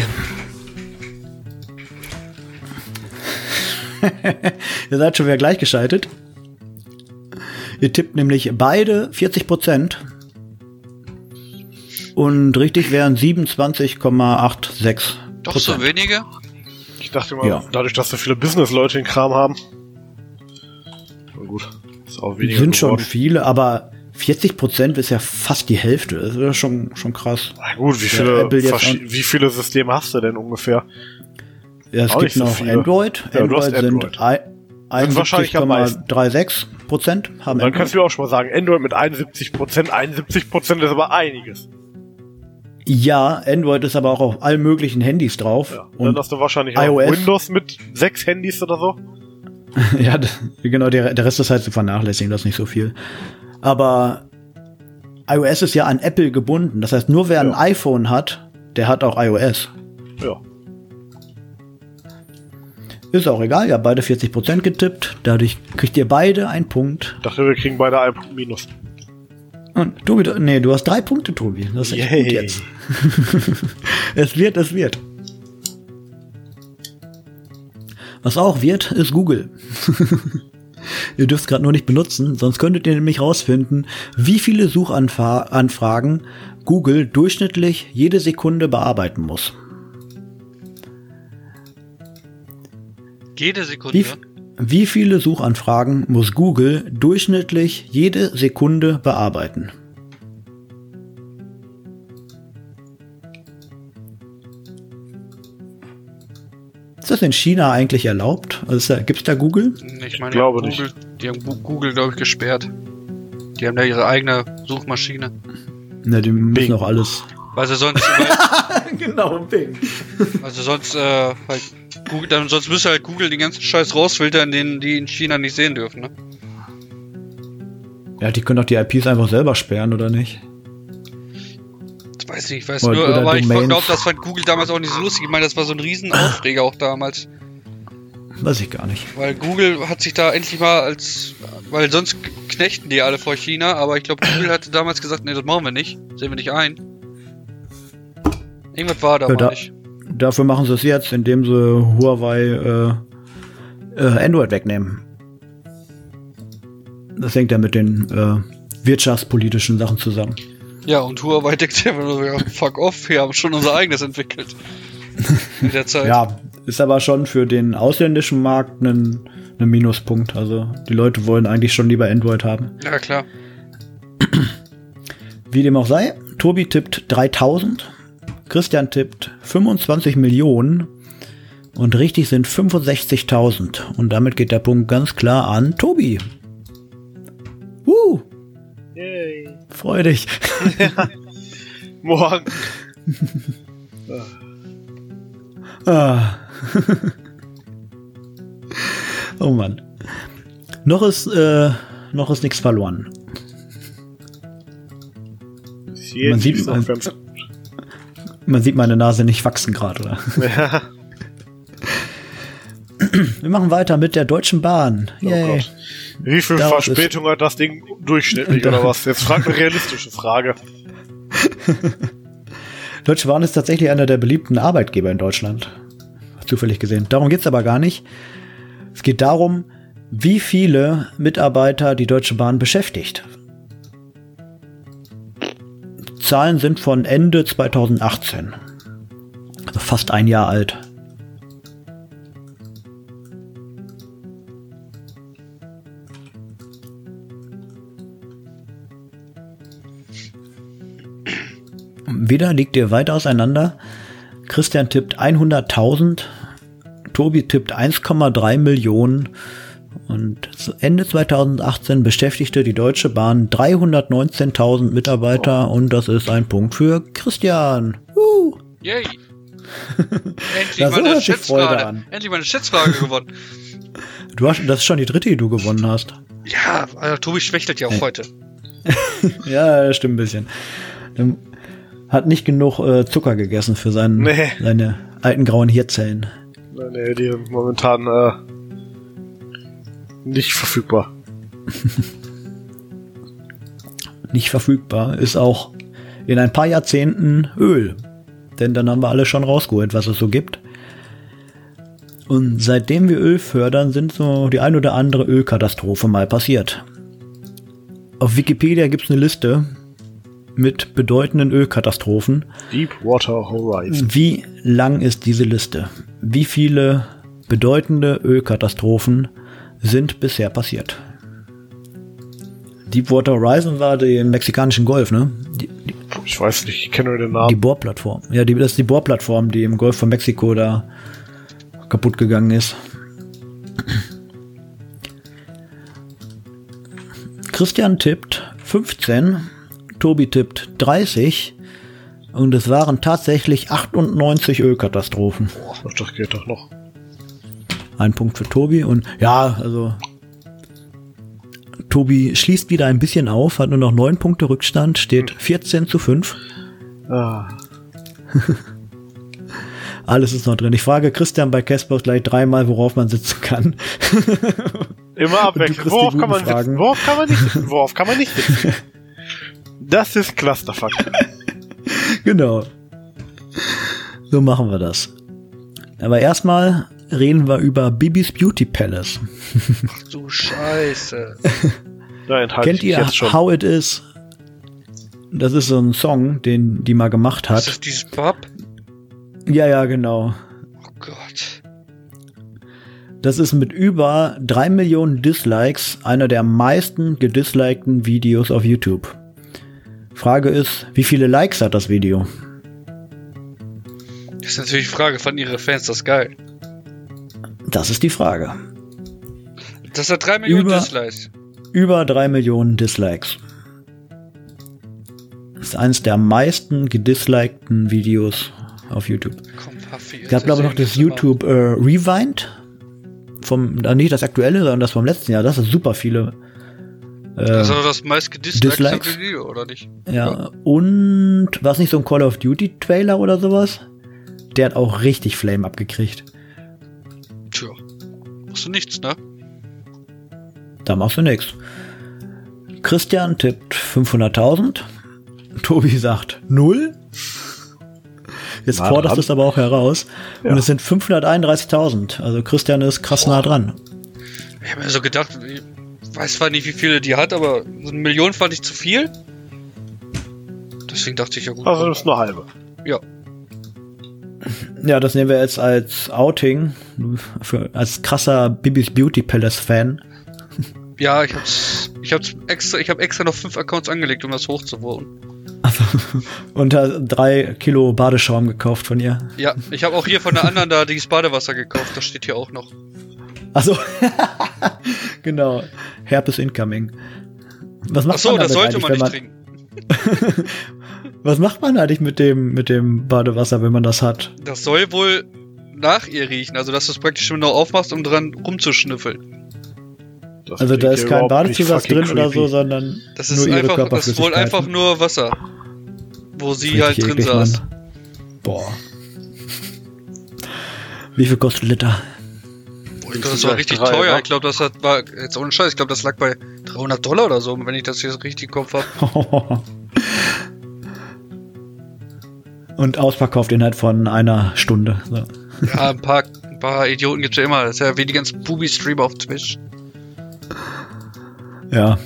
Ihr seid schon wieder gleichgeschaltet. Ihr tippt nämlich beide 40 Prozent Und richtig wären 27,86. Doch so wenige? Ich dachte mal, Ja. dadurch, dass so viele Business-Leute den Kram haben. Na gut, ist auch weniger Sind schon geworden. viele, aber 40 Prozent ist ja fast die Hälfte. Das ist schon, schon krass. Na gut, wie viele, wie viele Systeme hast du denn ungefähr? Ja, es Auch gibt nicht so noch viele. Android. Ja, Android sind Android. meisten. 71,36 Prozent haben Dann Android. kannst du auch schon mal sagen, Android mit 71 Prozent, 71 Prozent ist aber einiges. Ja, Android ist aber auch auf allen möglichen Handys drauf. Ja. Und dann hast du wahrscheinlich auch iOS? Windows mit sechs Handys oder so. ja, genau, der, der Rest ist halt zu vernachlässigen, das ist nicht so viel. Aber iOS ist ja an Apple gebunden. Das heißt, nur wer ein Ja. iPhone hat, der hat auch iOS. Ja. Ist auch egal, ja, beide 40 Prozent getippt. Dadurch kriegt ihr beide einen Punkt. Ich dachte, wir kriegen beide einen Punkt Minus. Und Tobi, du- nee, du hast drei Punkte, Tobi. Das ist echt gut jetzt. es wird, es wird. Was auch wird, ist Google. ihr dürft es gerade nur nicht benutzen, sonst könntet ihr nämlich rausfinden, wie viele Suchanfragen Google durchschnittlich jede Sekunde bearbeiten muss. Jede Sekunde. Wie, wie viele Suchanfragen muss Google durchschnittlich jede Sekunde bearbeiten? Ist das in China eigentlich erlaubt? Also gibt es da Google? Ich meine, glaube die haben Google, die haben Google, glaube ich, gesperrt. Die haben da ihre eigene Suchmaschine. Ne, die müssen Bing. auch alles. Weil sie sonst, genau, Bing. also sonst, äh, halt, Google, dann, sonst müsste halt Google den ganzen Scheiß rausfiltern, den die in China nicht sehen dürfen, ne? Ja, die können doch die IPs einfach selber sperren, oder nicht? Ich weiß nicht, ich weiß Oder- nur, oder aber ich Domains. glaube, das fand Google damals auch nicht so lustig. Ich meine, das war so ein Riesenaufreger auch damals. Weiß ich gar nicht. Weil Google hat sich da endlich mal als, weil sonst knechten die alle vor China, aber ich glaube, Google hatte damals gesagt, nee, das machen wir nicht, sehen wir nicht ein. Irgendwas war da Ja, mal da- nicht. Dafür machen sie es jetzt, indem sie Huawei äh, äh, Android wegnehmen. Das hängt ja mit den äh, wirtschaftspolitischen Sachen zusammen. Ja, und Huawei denkt ja fuck off, wir haben schon unser eigenes entwickelt. In der Zeit. Ja, ist aber schon für den ausländischen Markt ein, ein Minuspunkt. Also die Leute wollen eigentlich schon lieber Android haben. ja klar. Wie dem auch sei, Tobi tippt 3000, Christian tippt 25 Millionen und richtig sind 65.000. Und damit geht der Punkt ganz klar an Tobi. Uh, Yay. freu dich. Morgen. Ah. oh Mann. Noch ist, äh, noch ist nichts verloren. Man sieht- man- Man sieht meine Nase nicht wachsen gerade, oder? ja, Wir machen weiter mit der Deutschen Bahn. oh. Wie viel Daraus Verspätung hat das Ding durchschnittlich oder was? Jetzt frag eine realistische Frage. Deutsche Bahn ist tatsächlich einer der beliebten Arbeitgeber in Deutschland. Zufällig gesehen. Darum geht's aber gar nicht. Es geht darum, wie viele Mitarbeiter die Deutsche Bahn beschäftigt. Zahlen sind von Ende 2018. Also fast ein Jahr alt. Wieder liegt ihr weit auseinander. Christian tippt 100.000, Tobi tippt 1,3 Millionen und zu Ende 2018 beschäftigte die Deutsche Bahn 319.000 Mitarbeiter und das ist ein Punkt für Christian. Uh. Yay. Endlich meine Schätzfrage. an. Endlich meine Schätzfrage gewonnen. Du hast, das ist schon die dritte, die du gewonnen hast. Ja, also Tobi schwächtelt ja auch heute. Ja, das stimmt ein bisschen. Ähm, Hat nicht genug äh, Zucker gegessen für seinen, Nee. seine alten grauen Hirnzellen. Nee, die momentan äh, nicht verfügbar. Nicht verfügbar. Ist auch in ein paar Jahrzehnten Öl. Denn dann haben wir alle schon rausgeholt, was es so gibt. Und seitdem wir Öl fördern, sind so die ein oder andere Ölkatastrophe mal passiert. Auf Wikipedia gibt es eine Liste. mit bedeutenden Ölkatastrophen. Deepwater Horizon. Wie lang ist diese Liste? Wie viele bedeutende Ölkatastrophen sind bisher passiert? Deepwater Horizon war die im mexikanischen Golf, ne? Die, die, Ich weiß nicht, ich kenne nur den die Namen. Bohrplattform. Ja, die, das ist die Bohrplattform, die im Golf von Mexiko da kaputt gegangen ist. Christian tippt 15, Tobi tippt 30 und es waren tatsächlich 98 Ölkatastrophen. Ach, das geht doch noch. Ein Punkt für Tobi und ja, also Tobi schließt wieder ein bisschen auf, hat nur noch 9 Punkte Rückstand, steht 14 zu 5. Ah, Alles ist noch drin. Ich frage Christian bei Casper gleich dreimal, worauf man sitzen kann. immer abwechselnd. Worauf kann man Fragen. sitzen? Worauf kann man nicht sitzen? Worauf kann man nicht sitzen? Das ist Clusterfuck. genau. So machen wir das. Aber erstmal reden wir über Bibis Beauty Palace. Du Scheiße. Da enthalte Kennt ihr jetzt schon. How It Is? Das ist so ein Song, den die mal gemacht Ist hat. das dieses Pub? Ja, ja, genau. Oh Gott. Das ist mit über drei Millionen Dislikes einer der meisten gedislikten Videos auf YouTube. Frage ist, wie viele Likes hat das Video? Das ist natürlich die Frage, fanden ihre Fans das geil? Das ist die Frage. Das hat 3 Millionen Über- Dislikes. Über drei Millionen Dislikes. Das ist eines der meisten gedislikten Videos auf YouTube. Es gab, glaube ich, noch das YouTube äh, Rewind. Vom, äh, nicht das aktuelle, sondern das vom letzten Jahr. Das ist super viele. Äh, Das ist das meist gedislikte Dislikes? Video, oder nicht? ja. Und war es nicht so ein Call of Duty Trailer oder sowas? Der hat auch richtig Flame abgekriegt. Machst du nichts, ne? Da machst du nix. Christian tippt 500.000. Tobi sagt 0. Jetzt Na forderst du es aber auch heraus. Und Ja. es sind 531.000. Also Christian ist krass nah dran. Ich habe mir so gedacht, ich weiß zwar nicht, wie viele die hat, aber so eine Million fand ich zu viel. Deswegen dachte ich ja gut. Also das ist eine halbe. ja. Ja, das nehmen wir jetzt als Outing. Für, als krasser Bibis Beauty Palace Fan. Ja, ich hab's, ich hab's extra, ich habe extra noch fünf Accounts angelegt, um das hochzuholen. Unter drei Kilo Badeschaum gekauft von ihr. Ja, ich habe auch hier von der anderen da dieses Badewasser gekauft, das steht hier auch noch. Also, genau. Herpes incoming. Was macht Ach so, man das sollte man nicht trinken. Was macht man eigentlich mit dem, mit dem Badewasser, wenn man das hat? Das soll wohl nach ihr riechen, also dass du es praktisch nur noch aufmachst, um dran rumzuschnüffeln. Das Also da ist kein Badezusatz drin oder so, creepy. sondern Das nur ist ihre einfach, das ist wohl einfach nur Wasser. Wo sie Richtig halt drin eklig, saß. Mann. Boah. Wie viel kostet ein Liter? Glaube, das war richtig drei, teuer. wa? Ich glaube, das hat, war jetzt ohne Scheiß, ich glaube, das lag bei 300 Dollar oder so, wenn ich das hier so richtig im Kopf habe. Und ausverkauft innerhalb von einer Stunde. So. Ja, ein paar, ein paar Idioten gibt's ja immer. Das ist ja wie die ganzen Booby-Streamer auf Twitch. Ja.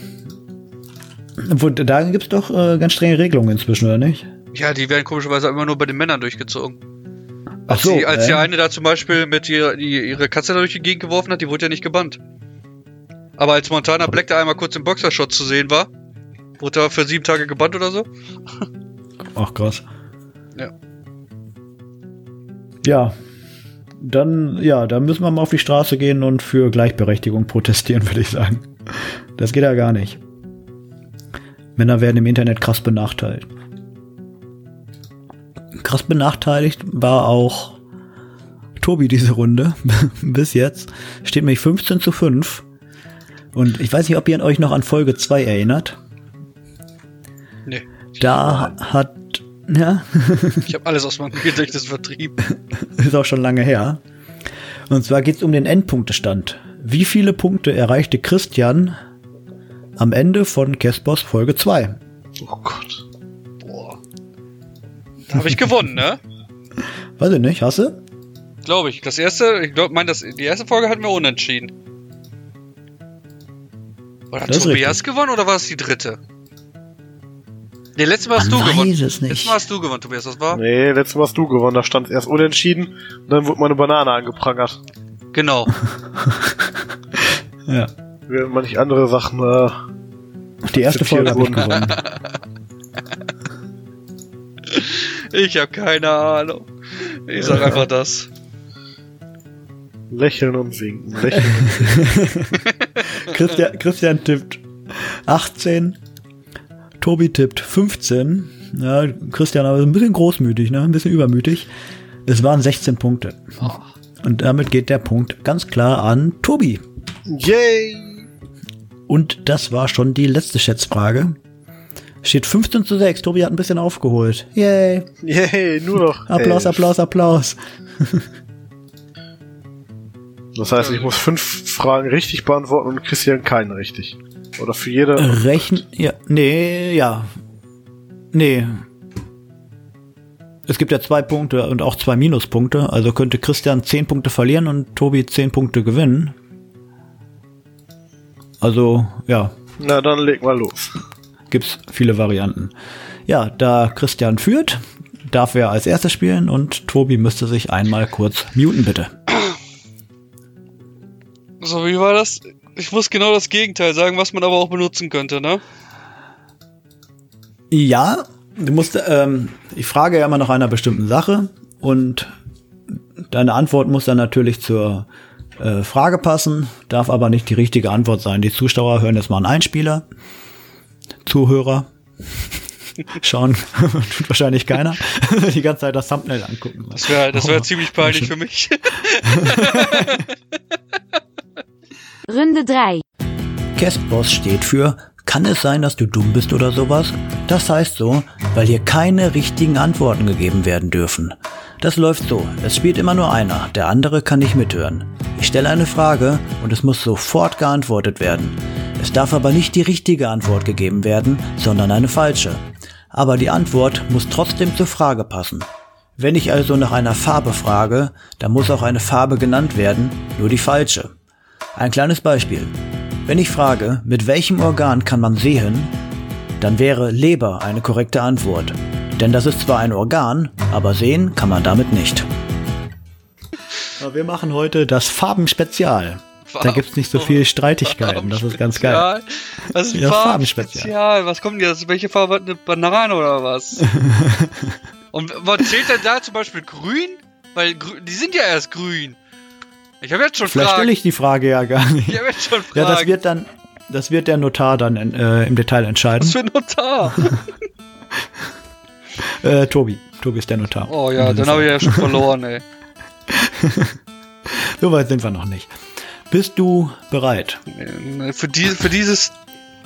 Obwohl, da gibt's doch äh, ganz strenge Regelungen inzwischen, oder nicht? Ja, die werden komischerweise immer nur bei den Männern durchgezogen. Ach Als, so, die, als äh? die eine da zum Beispiel mit ihr, die, ihre Katze da durch die Gegend geworfen hat, die wurde ja nicht gebannt. Aber als Montana Black da einmal kurz im Boxershot zu sehen war, wurde er für sieben Tage gebannt oder so. Ach krass. Ja. Ja. Dann, ja, dann müssen wir mal auf die Straße gehen und für Gleichberechtigung protestieren, würde ich sagen. Das geht ja gar nicht. Männer werden im Internet krass benachteiligt. Krass benachteiligt war auch Tobi diese Runde. Bis jetzt steht nämlich 15 zu 5. Und ich weiß nicht, ob ihr euch noch an Folge 2 erinnert. Nee. Da hat, ja, Ich habe alles aus meinem Gedächtnis vertrieben. ist auch schon lange her. Und zwar geht es um den Endpunktestand. Wie viele Punkte erreichte Christian am Ende von Kespers Folge 2? Oh Gott. Habe ich gewonnen, ne? Weiß ich nicht, hast du? Glaube ich. Das erste, ich glaube, mein, das, die erste Folge hatten wir unentschieden. Oder hat Tobias richtig. gewonnen oder war es die dritte? Nee, letztes Mal hast Man du gewonnen. es nicht. Letztes Mal hast du gewonnen, Tobias, das war? Nee, letztes Mal hast du gewonnen. Da stand erst unentschieden und dann wurde meine Banane angeprangert. Genau. Ja. Während man nicht andere Sachen, äh, Die erste Folge habe ich gewonnen. Ich habe keine Ahnung. Ich sag einfach das. lächeln und winken. Lächeln und winken. Christian, Christian tippt 18. Tobi tippt 15. Ja, Christian aber ein bisschen großmütig, ne? Ein bisschen übermütig. Es waren 16 Punkte. Oh. Und damit geht der Punkt ganz klar an Tobi. Yay! Und das war schon die letzte Schätzfrage. Steht 15 zu 6. Tobi hat ein bisschen aufgeholt. Yay. Yay, nur noch. Applaus, elf. Applaus, Applaus. Das heißt, ich muss fünf Fragen richtig beantworten und Christian keinen richtig. Oder für jede. Rechnen. Ja, nee, ja. Nee. Es gibt ja zwei Punkte und auch zwei Minuspunkte. Also könnte Christian 10 Punkte verlieren und Tobi 10 Punkte gewinnen. Also, ja, Na, dann leg mal los. Gibt's viele Varianten. Ja, da Christian führt, darf er als erstes spielen und Tobi müsste sich einmal kurz muten, bitte. So, wie war das? Ich muss genau das Gegenteil sagen, was man aber auch benutzen könnte, ne? Ja, du musst, ähm, ich frage ja immer nach einer bestimmten Sache und deine Antwort muss dann natürlich zur äh, Frage passen, darf aber nicht die richtige Antwort sein. Die Zuschauer hören jetzt mal einen Einspieler. Zuhörer. Schauen tut wahrscheinlich keiner. die ganze Zeit das Thumbnail angucken. Das wäre das wär Oh, ziemlich peinlich für mich. Runde 3. Castboss steht für Kann es sein, dass du dumm bist oder sowas? Das heißt so, weil hier keine richtigen Antworten gegeben werden dürfen. Das läuft so, es spielt immer nur einer, der andere kann nicht mithören. Ich stelle eine Frage und es muss sofort geantwortet werden. Es darf aber nicht die richtige Antwort gegeben werden, sondern eine falsche. Aber die Antwort muss trotzdem zur Frage passen. Wenn ich also nach einer Farbe frage, dann muss auch eine Farbe genannt werden, nur die falsche. Ein kleines Beispiel. Wenn ich frage, mit welchem Organ kann man sehen, dann wäre Leber eine korrekte Antwort. Denn das ist zwar ein Organ, aber sehen kann man damit nicht. Wir machen heute das Farbenspezial. Da gibt's nicht so viel Streitigkeiten. Das ist ganz geil. Was ist ein Ja, Farbenspezial? Was kommt denn jetzt? Welche Farbe hat eine Banane oder was? Und was zählt denn da zum Beispiel grün? Weil die sind ja erst grün. Ich habe jetzt schon Vielleicht stelle Fragen. ich die Frage ja gar nicht. Ich habe jetzt schon Fragen. Ja, das wird dann, das wird der Notar dann äh, im Detail entscheiden. Was für ein Notar? Äh, Tobi. Tobi ist der Notar. Oh ja, dann habe ich ja schon verloren, ey. So weit sind wir noch nicht. Bist du bereit? Nee, Für, die, für dieses,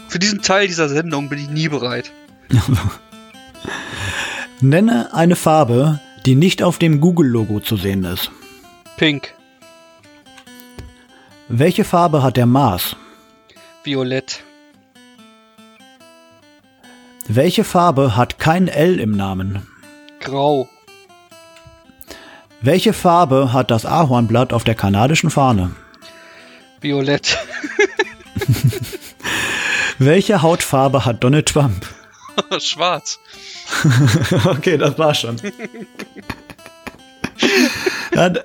für diesen Teil dieser Sendung bin ich nie bereit. Nenne eine Farbe, die nicht auf dem Google-Logo zu sehen ist. Pink, Welche Farbe hat der Mars? Violett, Welche Farbe hat kein L im Namen? Grau, Welche Farbe hat das Ahornblatt auf der kanadischen Fahne? Violett, Welche Hautfarbe hat Donald Trump? Schwarz. okay, das war schon. ja, da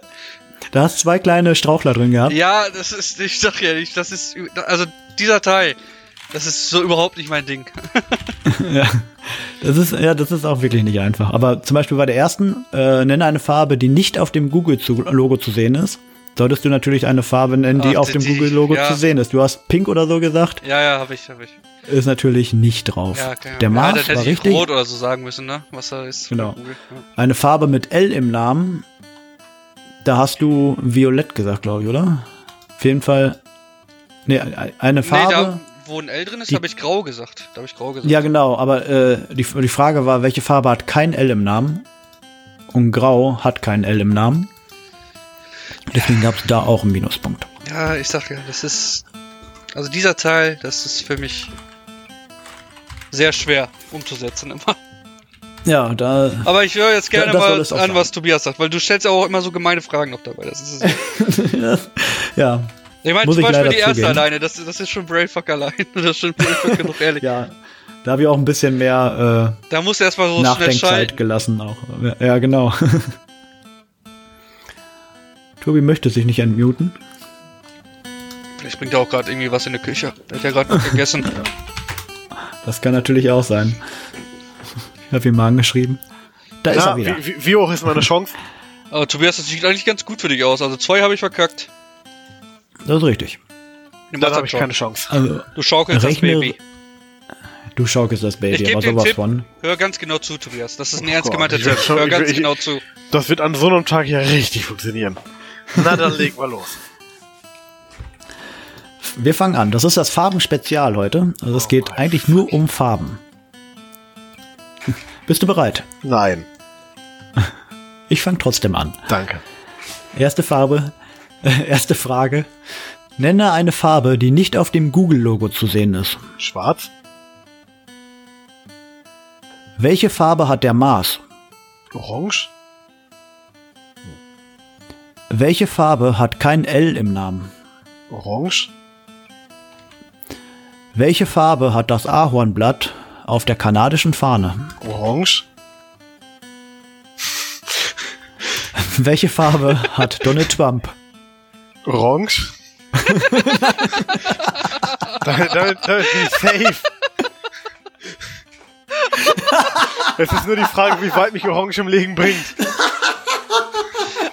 da hast zwei kleine Strauchler drin gehabt. Ja, das ist, ich sag ja nicht, das ist, also dieser Teil, das ist so überhaupt nicht mein Ding. Ja. Das ist, ja, das ist auch wirklich nicht einfach. Aber zum Beispiel bei der ersten, äh, nenne eine Farbe, die nicht auf dem Google-Logo zu sehen ist. Solltest du natürlich eine Farbe nennen, die Ach, auf dem Google-Logo ja. zu sehen ist. Du hast Pink oder so gesagt, Ja, ja, hab ich, hab ich. ist natürlich nicht drauf. Ja, okay. Der ja, Mars hätte war ich richtig. Rot oder so sagen müssen, ne? Was da ist. Genau. Ja. Eine Farbe mit L im Namen. Da hast du Violett gesagt, glaube ich, oder? Auf jeden Fall. Nee, eine Nee, Farbe. da, wo ein L drin ist, habe ich grau gesagt. Da habe ich grau gesagt. ja, genau, aber äh, die, die Frage war, welche Farbe hat kein L im Namen? Und Grau hat kein L im Namen. Deswegen gab es da auch einen Minuspunkt. Ja, ich sag ja, das ist. Also dieser Teil, das ist für mich sehr schwer umzusetzen immer. Ja, da. Aber ich höre jetzt gerne soll mal an, sein. was Tobias sagt, weil du stellst ja auch immer so gemeine Fragen noch dabei. Das ist es. ja, Ich meine zum ich Beispiel die erste zugeben. alleine, das, das ist schon Brainfuck allein. Das ist schon Brainfuck genug, ehrlich. ja. Da habe ich auch ein bisschen mehr Da musst du erstmal äh, so schnell Nachdenkzeit gelassen. Auch. Ja, genau. Tobi möchte sich nicht entmuten. Vielleicht bringt er auch gerade irgendwie was in der Küche. Der hat ja gerade noch gegessen. Das kann natürlich auch sein. Ich habe ihn mal angeschrieben. Da ist Na, er wieder. wie, wie, wie hoch ist meine Chance? Aber Tobias, das sieht eigentlich ganz gut für dich aus. Also zwei habe ich verkackt. Das ist richtig. Dann das habe ich schon. keine Chance. Also, Du schaukelst das Rechne- Baby. du schaukelst das Ich Baby, gebe aber sowas Tipp. von. Hör ganz genau zu, Tobias. Das ist ein Oh ernst gemeinter ich Tipp. Hör ich ganz will- ich- genau zu. Das wird an so einem Tag ja richtig funktionieren. Na, dann legen wir los. Wir fangen an. Das ist das Farbenspezial heute. Also es Oh geht eigentlich nur um Farben. Bist du bereit? Nein, Ich fange trotzdem an. danke. Erste Farbe, äh, erste Frage. Nenne eine Farbe, die nicht auf dem Google-Logo zu sehen ist. Schwarz? Welche Farbe hat der Mars? Orange? Welche Farbe hat kein L im Namen? Orange? Welche Farbe hat das Ahornblatt auf der kanadischen Fahne? Orange? Welche Farbe hat Donald Trump? Orange? damit, damit, damit safe. Es ist nur die Frage, wie weit mich Orange im Legen bringt.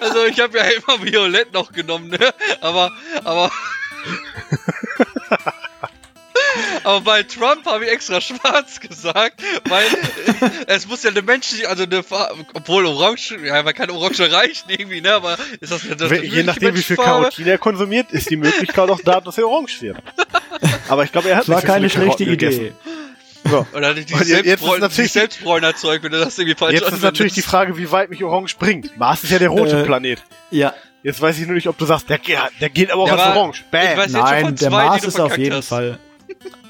Also ich habe ja immer Violett noch genommen, ne? Aber, aber. Aber bei Trump habe ich extra schwarz gesagt, weil es muss ja eine menschliche, also eine Farbe, obwohl Orange, ja, man kann Orange reichen irgendwie, ne? Aber ist das, das Wenn, je nachdem, wie viel? Karotin er konsumiert, ist die Möglichkeit auch da, dass er orange wird. Aber ich glaube, er hat Das war keine schlechte Karotten Idee. gegessen. So. Oder die die Selbstbräunerzeug, wenn du das irgendwie falsch Jetzt ist natürlich die Frage, wie weit mich Orange bringt. Mars ist ja der rote Äh, Planet. Ja. Jetzt weiß ich nur nicht, ob du sagst, der, geht- der geht aber auch Ja, als Orange. Bam. Nein, der zwei, Mars ist auf jeden hast. Fall.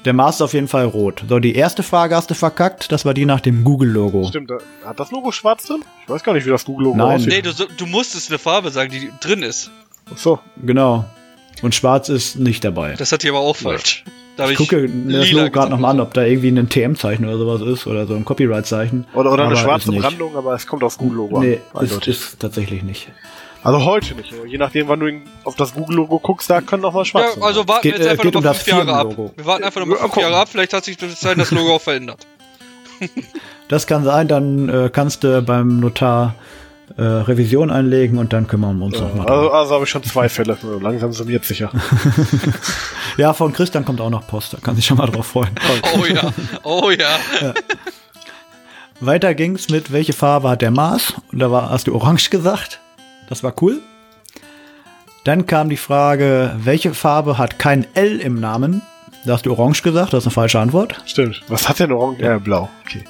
Der Mars ist auf jeden Fall rot. So, die erste Frage hast du verkackt. Das war die nach dem Google-Logo. Stimmt, hat das Logo schwarz drin? Ich weiß gar nicht, wie das Google-Logo Nein. aussieht. Nee, du, du musstest eine Farbe sagen, die drin ist. Ach so. Genau. Und schwarz ist nicht dabei. Das hat hier aber auch falsch. Da hab Ich gucke das Logo gerade nochmal an, ob da irgendwie ein TM-Zeichen oder sowas ist oder so ein Copyright-Zeichen. Oder, oder eine schwarze. Brandung, aber es kommt aufs Google-Logo Nee, an. ist, ist tatsächlich nicht. Also heute nicht. Je nachdem, wann du auf das Google-Logo guckst, da kann noch mal schwarz Ja, sein. also warten Geht, wir jetzt äh, einfach geht noch um fünf Jahre ab. Wir warten einfach noch mal Ja, fünf. Jahre ab, vielleicht hat sich das Logo auch verändert. Das kann sein, dann äh, kannst du beim Notar äh, Revision einlegen und dann kümmern wir uns Ja, nochmal. also, also habe ich schon zwei Fälle. Langsam summiert sich ja. Ja, von Christian kommt auch noch Post, da kann sich schon mal drauf freuen. Oh ja, oh ja. Weiter ging's mit, welche Farbe hat der Mars? Und da war, hast du orange gesagt. Das war cool. Dann kam die Frage, welche Farbe hat kein L im Namen? Da hast du orange gesagt, das ist eine falsche Antwort. Stimmt. Was hat denn Orange? Ja, blau. Okay.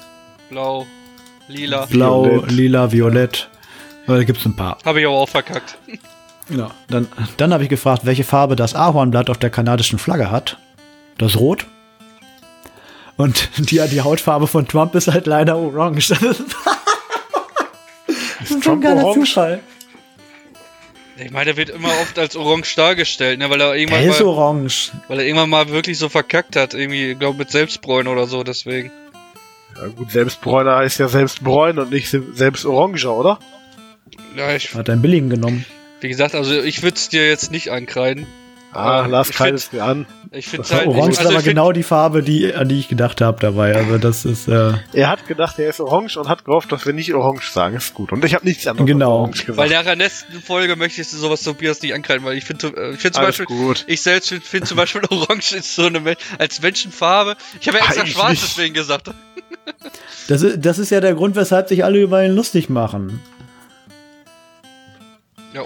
Blau, lila. Blau, Violett. lila, violett. Äh, Da gibt's ein paar. Habe ich aber auch verkackt. Genau. Dann, dann habe ich gefragt, welche Farbe das Ahornblatt auf der kanadischen Flagge hat. Das rot. Und die, die Hautfarbe von Trump ist halt leider orange. Das ist, das ist ein Trump geiler orange? Zufall. Ich meine, der wird immer oft als orange dargestellt, ne, weil er irgendwann Der ist mal, orange. weil er irgendwann mal wirklich so verkackt hat, irgendwie, glaube mit Selbstbräunen oder so, deswegen. Ja, gut, Selbstbräuner heißt ja Selbstbräun und nicht se- selbst Oranger, oder? Ja, ich, Hat einen billigen genommen. wie gesagt, also ich würde es dir jetzt nicht ankreiden. Ah, Aber Lars ich kreidet es mir an. Ich finde halt, war Orange ich, ist also aber ich find, genau die Farbe, die, an die ich gedacht habe dabei. Also das ist äh, Er hat gedacht, er ist orange und hat gehofft, dass wir nicht orange sagen. Ist gut. Und ich habe nichts anderes Genau. orange gesagt. weil nach der nächsten Folge möchte ich sowas Tobias nicht ankreiden, weil ich finde, äh, ich finde zum Alles Beispiel, gut. ich selbst finde find zum Beispiel Orange ist so eine als Menschenfarbe. Ich habe ja extra Eigentlich schwarz nicht. deswegen gesagt. das ist das ist ja der Grund, weshalb sich alle über ihn lustig machen.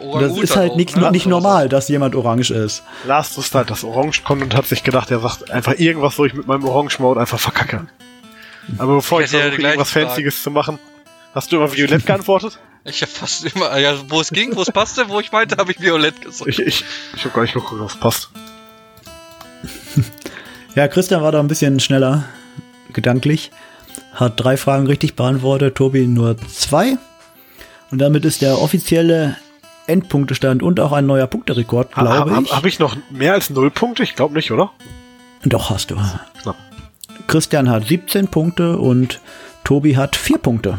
Ja, Das ist halt auch, nicht, ne? nicht normal, dass jemand orange ist. Lars wusste halt, dass Orange kommt und hat sich gedacht, er sagt einfach irgendwas, wo ich mit meinem Orange-Mode einfach verkacke. Aber bevor Ich ich, ja versuche, gleichen irgendwas Fragen. Fancyes zu machen, hast du immer Violett geantwortet? Ich habe fast immer, ja, wo es ging, wo es passte, wo ich meinte, habe ich Violett gesagt. Ich, ich, ich habe gar nicht geguckt, was passt. Ja, Christian war da ein bisschen schneller gedanklich. Hat drei Fragen richtig beantwortet, Tobi nur zwei. Und damit ist der offizielle Endpunktestand und auch ein neuer Punkterekord, glaube Habe ich. hab ich noch mehr als null Punkte? Ich glaube nicht, oder? Doch, hast du. Knapp. Christian hat 17 Punkte und Tobi hat 4 Punkte.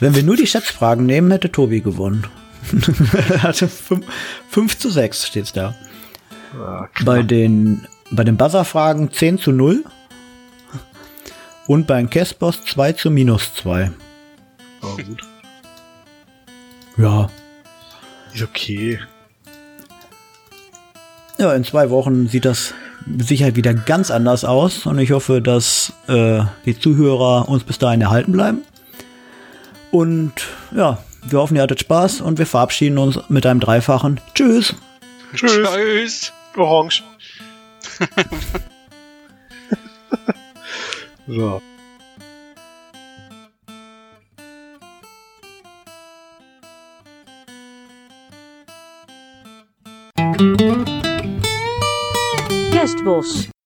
Wenn wir nur die Schätzfragen nehmen, hätte Tobi gewonnen. Hatte 5 zu 6 steht's da. Ja, Bei den, bei den Buzzer-Fragen 10 zu 0 und bei den Caspers 2 zu minus 2. oh, gut. Ja. Ist okay. Ja, in zwei Wochen sieht das mit Sicherheit wieder ganz anders aus und ich hoffe, dass äh, die Zuhörer uns bis dahin erhalten bleiben. Und ja, wir hoffen, ihr hattet Spaß und wir verabschieden uns mit einem dreifachen Tschüss. Tschüss. Tschüss. Orange. so. Guest boss.